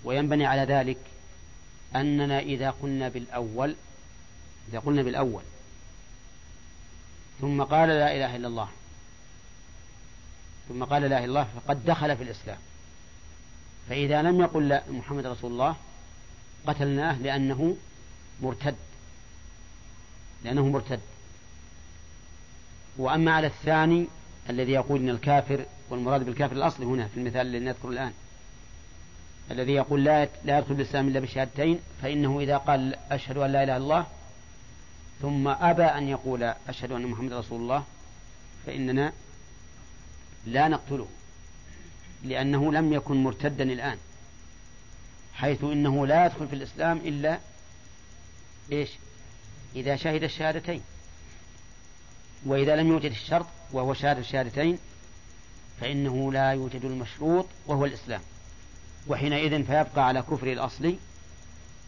وينبني على ذلك أننا إذا قلنا بالأول إذا قلنا بالأول ثم قال لا إله إلا الله ثم قال لا إله إلا الله فقد دخل في الإسلام. فإذا لم يقل لا محمد رسول الله قتلناه لأنه مرتد. لأنه مرتد. وأما على الثاني الذي يقول إن الكافر والمراد بالكافر الأصلي هنا في المثال الذي نذكره الآن. الذي يقول لا لا يدخل الإسلام إلا بشهادتين فإنه إذا قال أشهد أن لا إله إلا الله ثم أبى أن يقول أشهد أن محمد رسول الله فإننا لا نقتله. لأنه لم يكن مرتدا الآن حيث إنه لا يدخل في الإسلام إلا إيش؟ إذا شهد الشهادتين. وإذا لم يوجد الشرط وهو شهادة الشهادتين فإنه لا يوجد المشروط وهو الإسلام. وحينئذ فيبقى على كفر الأصلي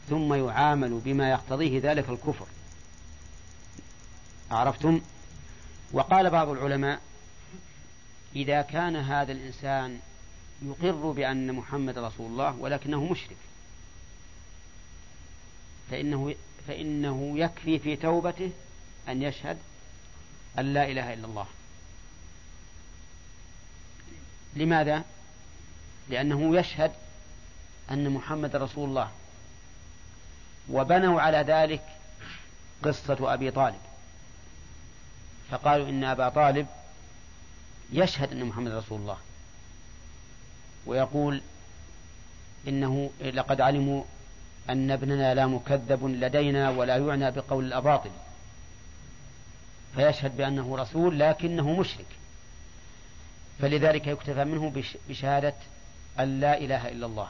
ثم يعامل بما يقتضيه ذلك الكفر. عرفتم؟ وقال بعض العلماء إذا كان هذا الإنسان يقر بأن محمد رسول الله ولكنه مشرك. فإنه فإنه يكفي في توبته أن يشهد أن لا إله إلا الله. لماذا؟ لأنه يشهد أن محمد رسول الله. وبنوا على ذلك قصة أبي طالب. فقالوا إن أبا طالب يشهد أن محمد رسول الله. ويقول إنه لقد علموا أن ابننا لا مكذب لدينا ولا يعنى بقول الأباطل. فيشهد بأنه رسول لكنه مشرك. فلذلك يكتفى منه بشهادة أن لا إله إلا الله.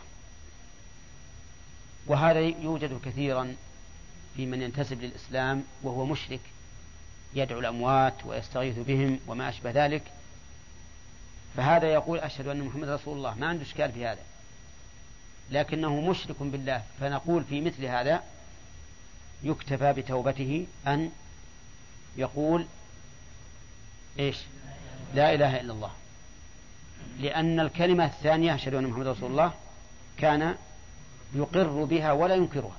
وهذا يوجد كثيرا في من ينتسب للإسلام وهو مشرك يدعو الأموات ويستغيث بهم وما أشبه ذلك. فهذا يقول أشهد أن محمد رسول الله. ما عنده إشكال في هذا. لكنه مشرك بالله. فنقول في مثل هذا يكتفى بتوبته أن يقول إيش؟ لا إله إلا الله. لأن الكلمة الثانية أشهد أن محمد رسول الله كان يقر بها ولا ينكرها.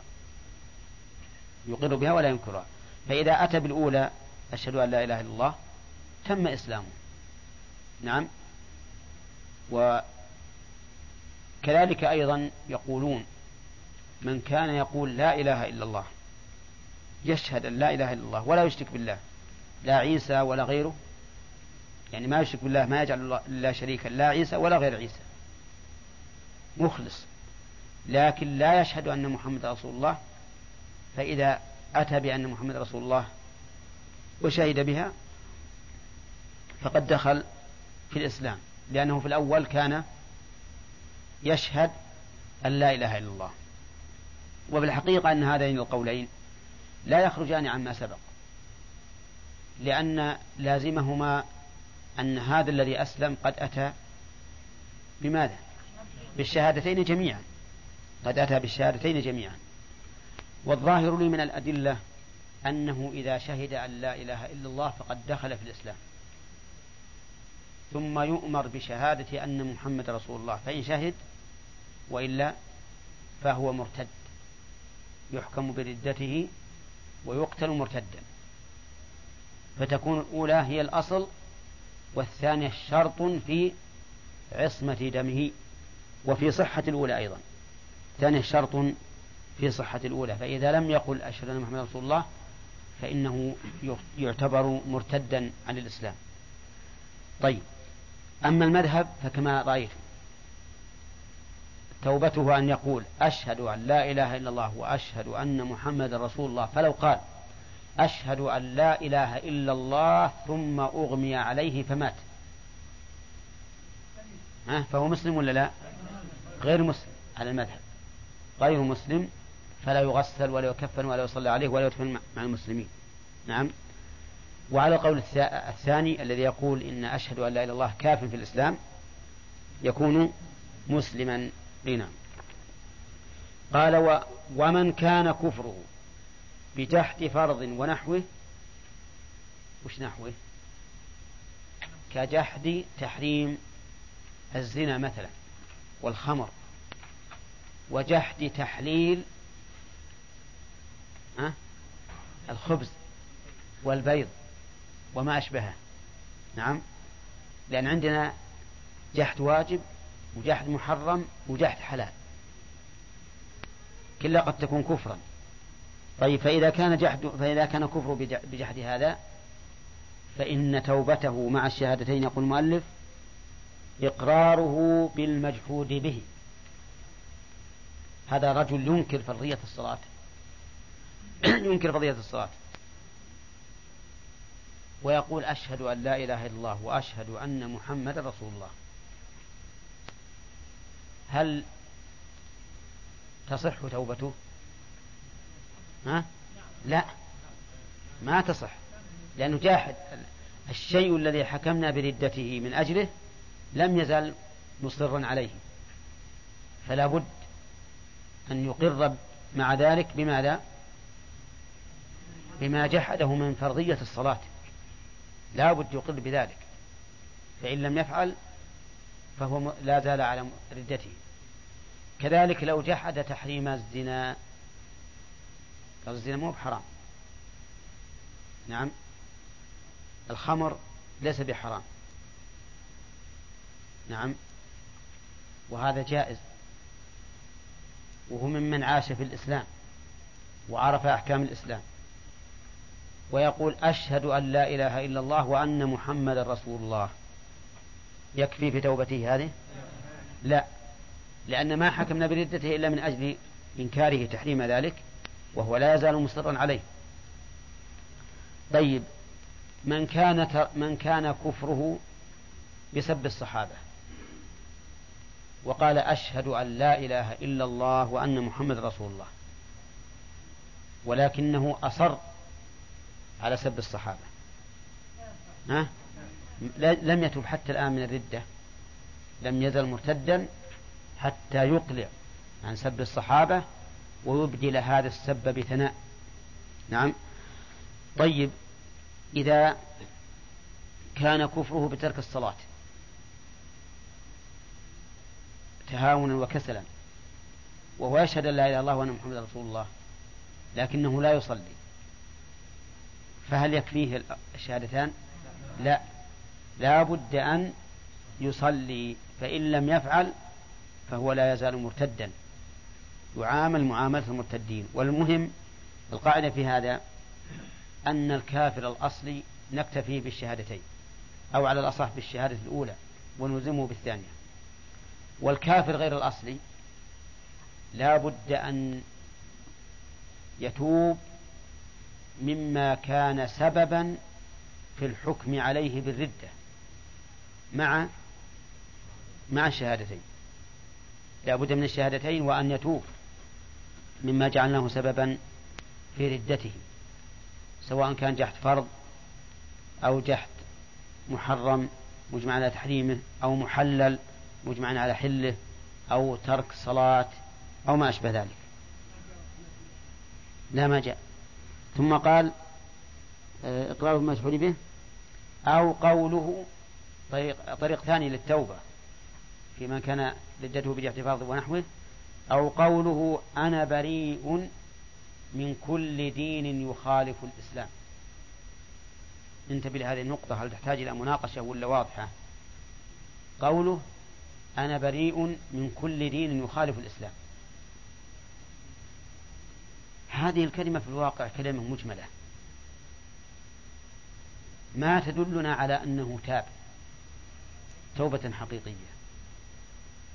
يقر بها ولا ينكرها. فإذا أتى بالأولى أشهد أن لا إله إلا الله تم إسلامه. نعم. وكذلك أيضا يقولون من كان يقول لا إله إلا الله يشهد أن لا إله إلا الله ولا يشرك بالله لا عيسى ولا غيره يعني ما يشرك بالله ما يجعل الله شريكا لا عيسى ولا غير عيسى مخلص. لكن لا يشهد أن محمد رسول الله فإذا أتى بأن محمد رسول الله وشهد بها فقد دخل في الإسلام. لأنه في الأول كان يشهد أن لا إله إلا الله. وبالحقيقة أن هذين القولين لا يخرجان عما سبق لأن لازمهما أن هذا الذي أسلم قد أتى بماذا؟ بالشهادتين جميعا. قد أتى بالشهادتين جميعا. والظاهر لي من الأدلة أنه إذا شهد أن لا إله إلا الله فقد دخل في الإسلام. ثم يؤمر بشهادة أن محمد رسول الله. فإن شهد وإلا فهو مرتد يحكم بردته ويقتل مرتدا. فتكون الأولى هي الأصل والثانية شرط في عصمة دمه وفي صحة الأولى أيضا. ثانية شرط في صحة الأولى فإذا لم يقل أشهد أن محمد رسول الله فإنه يعتبر مرتدا عن الإسلام. طيب أما المذهب فكما رأيت توبته أن يقول أشهد أن لا إله إلا الله وأشهد أن محمد رسول الله فلو قال أشهد أن لا إله إلا الله ثم أغمي عليه فمات. ها فهو مسلم ولا لا؟ غير مسلم على المذهب. غير مسلم فلا يغسل ولا يكفن ولا يصلى عليه ولا يدفن مع المسلمين. نعم. وعلى القول الثاني الذي يقول إن أشهد أن لا إله إلا الله كاف في الإسلام يكون مسلما نعم قال و ومن كان كفره بتحت فرض ونحوه وش نحوه؟ كجحد تحريم الزنا مثلا والخمر وجحد تحليل الخبز والبيض. وما أشبهه. نعم. لأن عندنا جحد واجب وجحد محرم وجحد حلال. كلها قد تكون كفرا. طيب فإذا كان جحد فإذا كان كفر بجحد هذا فإن توبته مع الشهادتين يقول المؤلف إقراره بالمجحود به. هذا رجل ينكر فرضية الصلاة. ينكر فرضية الصلاة. ويقول أشهد أن لا إله إلا الله وأشهد أن محمد رسول الله. هل تصح توبته؟ ها؟ لا. ما تصح. لأنه جاحد. الشيء الذي حكمنا بردته من أجله لم يزل مصرا عليه. فلا بد أن يقر مع ذلك بماذا؟ بما جحده من فرضية الصلاة. لا بد يقر بذلك. فإن لم يفعل فهو لا زال على ردته. كذلك لو جحد تحريم الزنا الزنا مو بحرام. نعم. الخمر ليس بحرام. نعم. وهذا جائز. وهو ممن عاش في الإسلام وعرف أحكام الإسلام. ويقول أشهد أن لا إله إلا الله وأن محمد رسول الله. يكفي في توبته هذه؟ لا. لأن ما حكمنا بردته إلا من أجل إنكاره تحريم ذلك وهو لا يزال مصرا عليه. طيب من كان من كان كفره بسب الصحابة؟ وقال أشهد أن لا إله إلا الله وأن محمد رسول الله. ولكنه أصر على سب الصحابة. ها؟ لم يتوب حتى الآن من الردة. لم يزل مرتدا حتى يقلع عن سب الصحابة ويبدل هذا السب بثناء. نعم. طيب إذا كان كفره بترك الصلاة. تهاونا وكسلا. وهو يشهد أن لا إله إلا الله وأن محمد رسول الله. لكنه لا يصلي. فهل يكفيه الشهادتان؟ لا. لا بد أن يصلي فإن لم يفعل فهو لا يزال مرتدا. يعامل معاملة المرتدين. والمهم القاعدة في هذا أن الكافر الأصلي نكتفي بالشهادتين أو على الأصح بالشهادة الأولى ونلزمه بالثانية. والكافر غير الأصلي لا بد أن يتوب مما كان سببا في الحكم عليه بالردة مع مع الشهادتين. لا بد من الشهادتين وأن يتوب مما جعلناه سببا في ردته سواء كان جحد فرض أو جحد محرم مجمع على تحريمه أو محلل مجمع على حله أو ترك صلاة أو ما أشبه ذلك. لا ما جاء. ثم قال آه، إقرار المشهور به أو قوله طريق, طريق ثاني للتوبة في من كان ردته بالاعتراض ونحوه أو قوله أنا بريء من كل دين يخالف الإسلام. انتبه لهذه النقطة هل تحتاج إلى مناقشة ولا واضحة؟ قوله أنا بريء من كل دين يخالف الإسلام. هذه الكلمة في الواقع كلمة مجملة. ما تدلنا على أنه تاب. توبة حقيقية.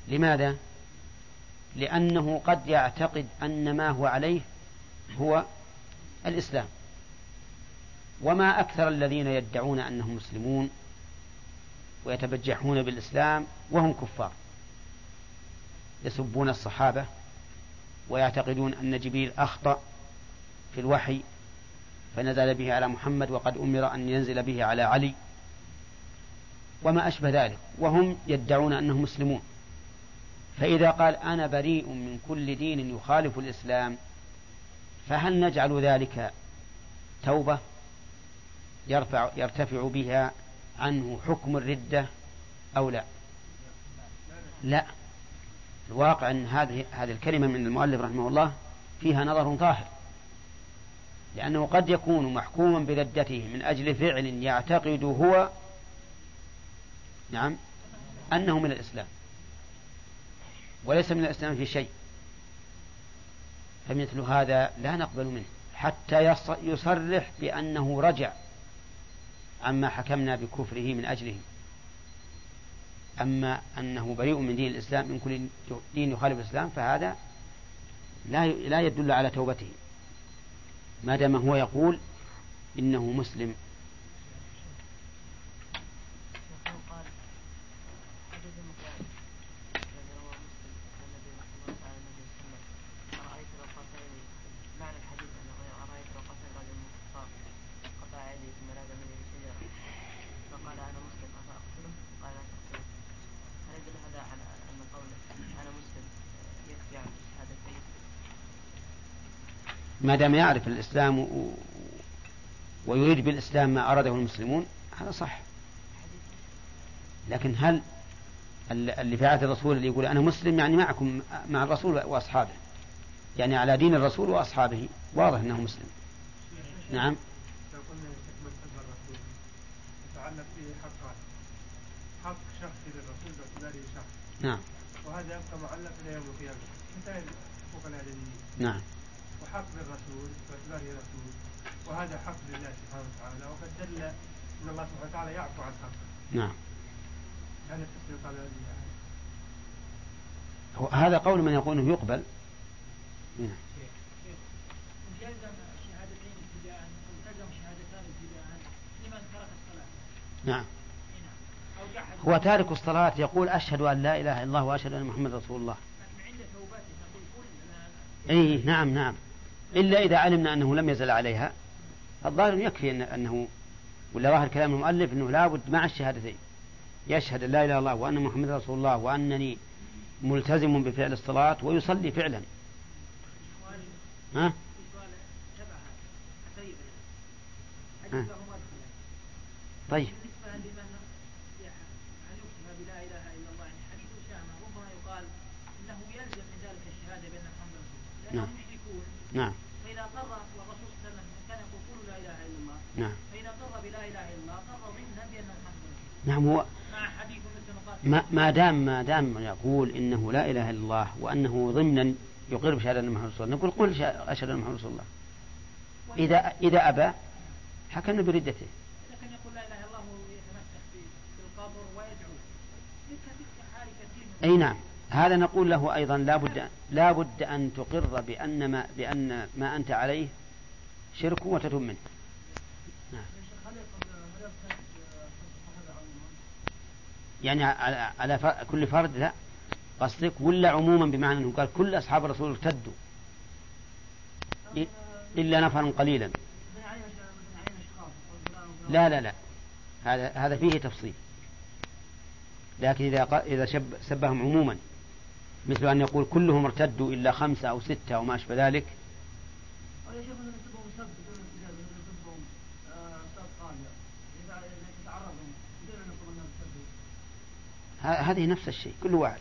لماذا؟ لأنه قد يعتقد أن ما هو عليه هو الإسلام. وما أكثر الذين يدعون أنهم مسلمون ويتبجحون بالإسلام وهم كفار. يسبون الصحابة ويعتقدون أن جبريل أخطأ في الوحي فنزل به على محمد وقد أمر أن ينزل به على علي وما أشبه ذلك وهم يدعون أنهم مسلمون فإذا قال أنا بريء من كل دين يخالف الإسلام فهل نجعل ذلك توبة يرفع يرتفع بها عنه حكم الردة أو لا؟ لا. الواقع أن هذه هذه الكلمة من المؤلف رحمه الله فيها نظر ظاهر. لأنه قد يكون محكوما بردته من أجل فعل يعتقد هو نعم أنه من الإسلام. وليس من الإسلام في شيء. فمثل هذا لا نقبل منه. حتى يصرح بأنه رجع عما حكمنا بكفره من أجله. أما أنه بريء من دين الإسلام من كل دين يخالف الإسلام فهذا لا لا يدل على توبته. ما دام هو يقول إنه مسلم. ما دام يعرف الإسلام و... ويريد بالإسلام ما أراده المسلمون هذا صح. لكن هل اللي في عهد الرسول اللي يقول أنا مسلم يعني معكم مع الرسول وأصحابه؟ يعني على دين الرسول وأصحابه. واضح أنه مسلم. نعم. يتعلق حقان حق شخصي للرسول باعتباره شخص نعم. وهذا يبقى معلق إلى يوم القيامة. مثال فوق نعم. وحق للرسول باعتباره رسول وهذا حق لله سبحانه وتعالى وقد دل إن الله سبحانه وتعالى يعفو عن حقه. نعم. هذا التفسير قال هذا قول من يقول إنه يقبل. نعم. ابتداء أو تلزم شهادتان ابتداء لمن ترك الصلاه. نعم. هو تارك الصلاة يقول أشهد أن لا إله إلا الله وأشهد أن محمد رسول الله. عند توبته أي نعم نعم إلا إذا علمنا أنه لم يزل عليها الظاهر يكفي إن أنه ولا ظاهر كلام المؤلف أنه لابد مع الشهادتين يشهد لا إله إلا الله وأن محمد رسول الله وأنني ملتزم بفعل الصلاة ويصلي فعلا ها؟ ها؟ طيب نعم نعم. فإذا قر والرسول صلى الله عليه وسلم كان يقول لا إله إلا الله. نعم. فإذا قر بلا إله إلا الله قر ضمنا بأن محمد نعم هو مع حديث ما ما دام ما دام يقول إنه لا إله إلا الله وأنه ضمنا يقر بشهادة أن محمد رسول الله نقول قل أشهد أن محمد رسول الله. إذا إذا أبى حكمنا بردته. لكن يقول لا إله إلا الله ويتمسك بالقبر ويدعو. أي نعم. هذا نقول له أيضا لا بد لا بد أن تقر بأن ما بأن ما أنت عليه شرك وتتم منه. نعم. يعني على, كل فرد لا. قصدك ولا عموما بمعنى أنه قال كل أصحاب الرسول ارتدوا. إلا نفرا قليلا. لا لا لا. هذا هذا فيه تفصيل. لكن إذا إذا سبهم عموما. مثل أن يقول كلهم ارتدوا إلا خمسة أو ستة أو ما أشبه ذلك. هذه نفس الشيء كل واحد.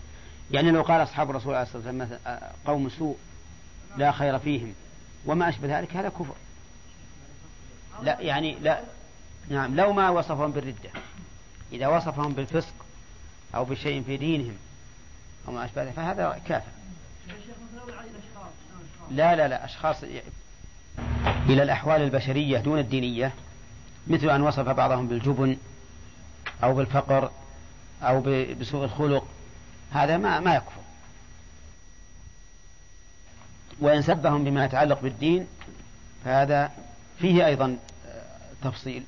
يعني لو قال أصحاب الرسول عليه الصلاة والسلام آه، قوم سوء لا خير فيهم وما أشبه ذلك هذا كفر. لا يعني لا نعم لو ما وصفهم بالردة إذا وصفهم بالفسق أو بشيء في دينهم أو ما أشبه فهذا كافر. لا لا لا أشخاص إلى الأحوال البشرية دون الدينية مثل أن وصف بعضهم بالجبن أو بالفقر أو بسوء الخلق. هذا ما ما يكفر. وإن سبهم بما يتعلق بالدين فهذا فيه أيضا تفصيل.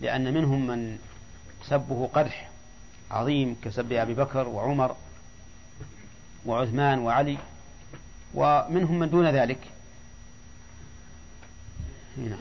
لأن منهم من سبه قدح عظيم كسب أبي بكر وعمر. وعثمان وعلي ومنهم من دون ذلك هنا.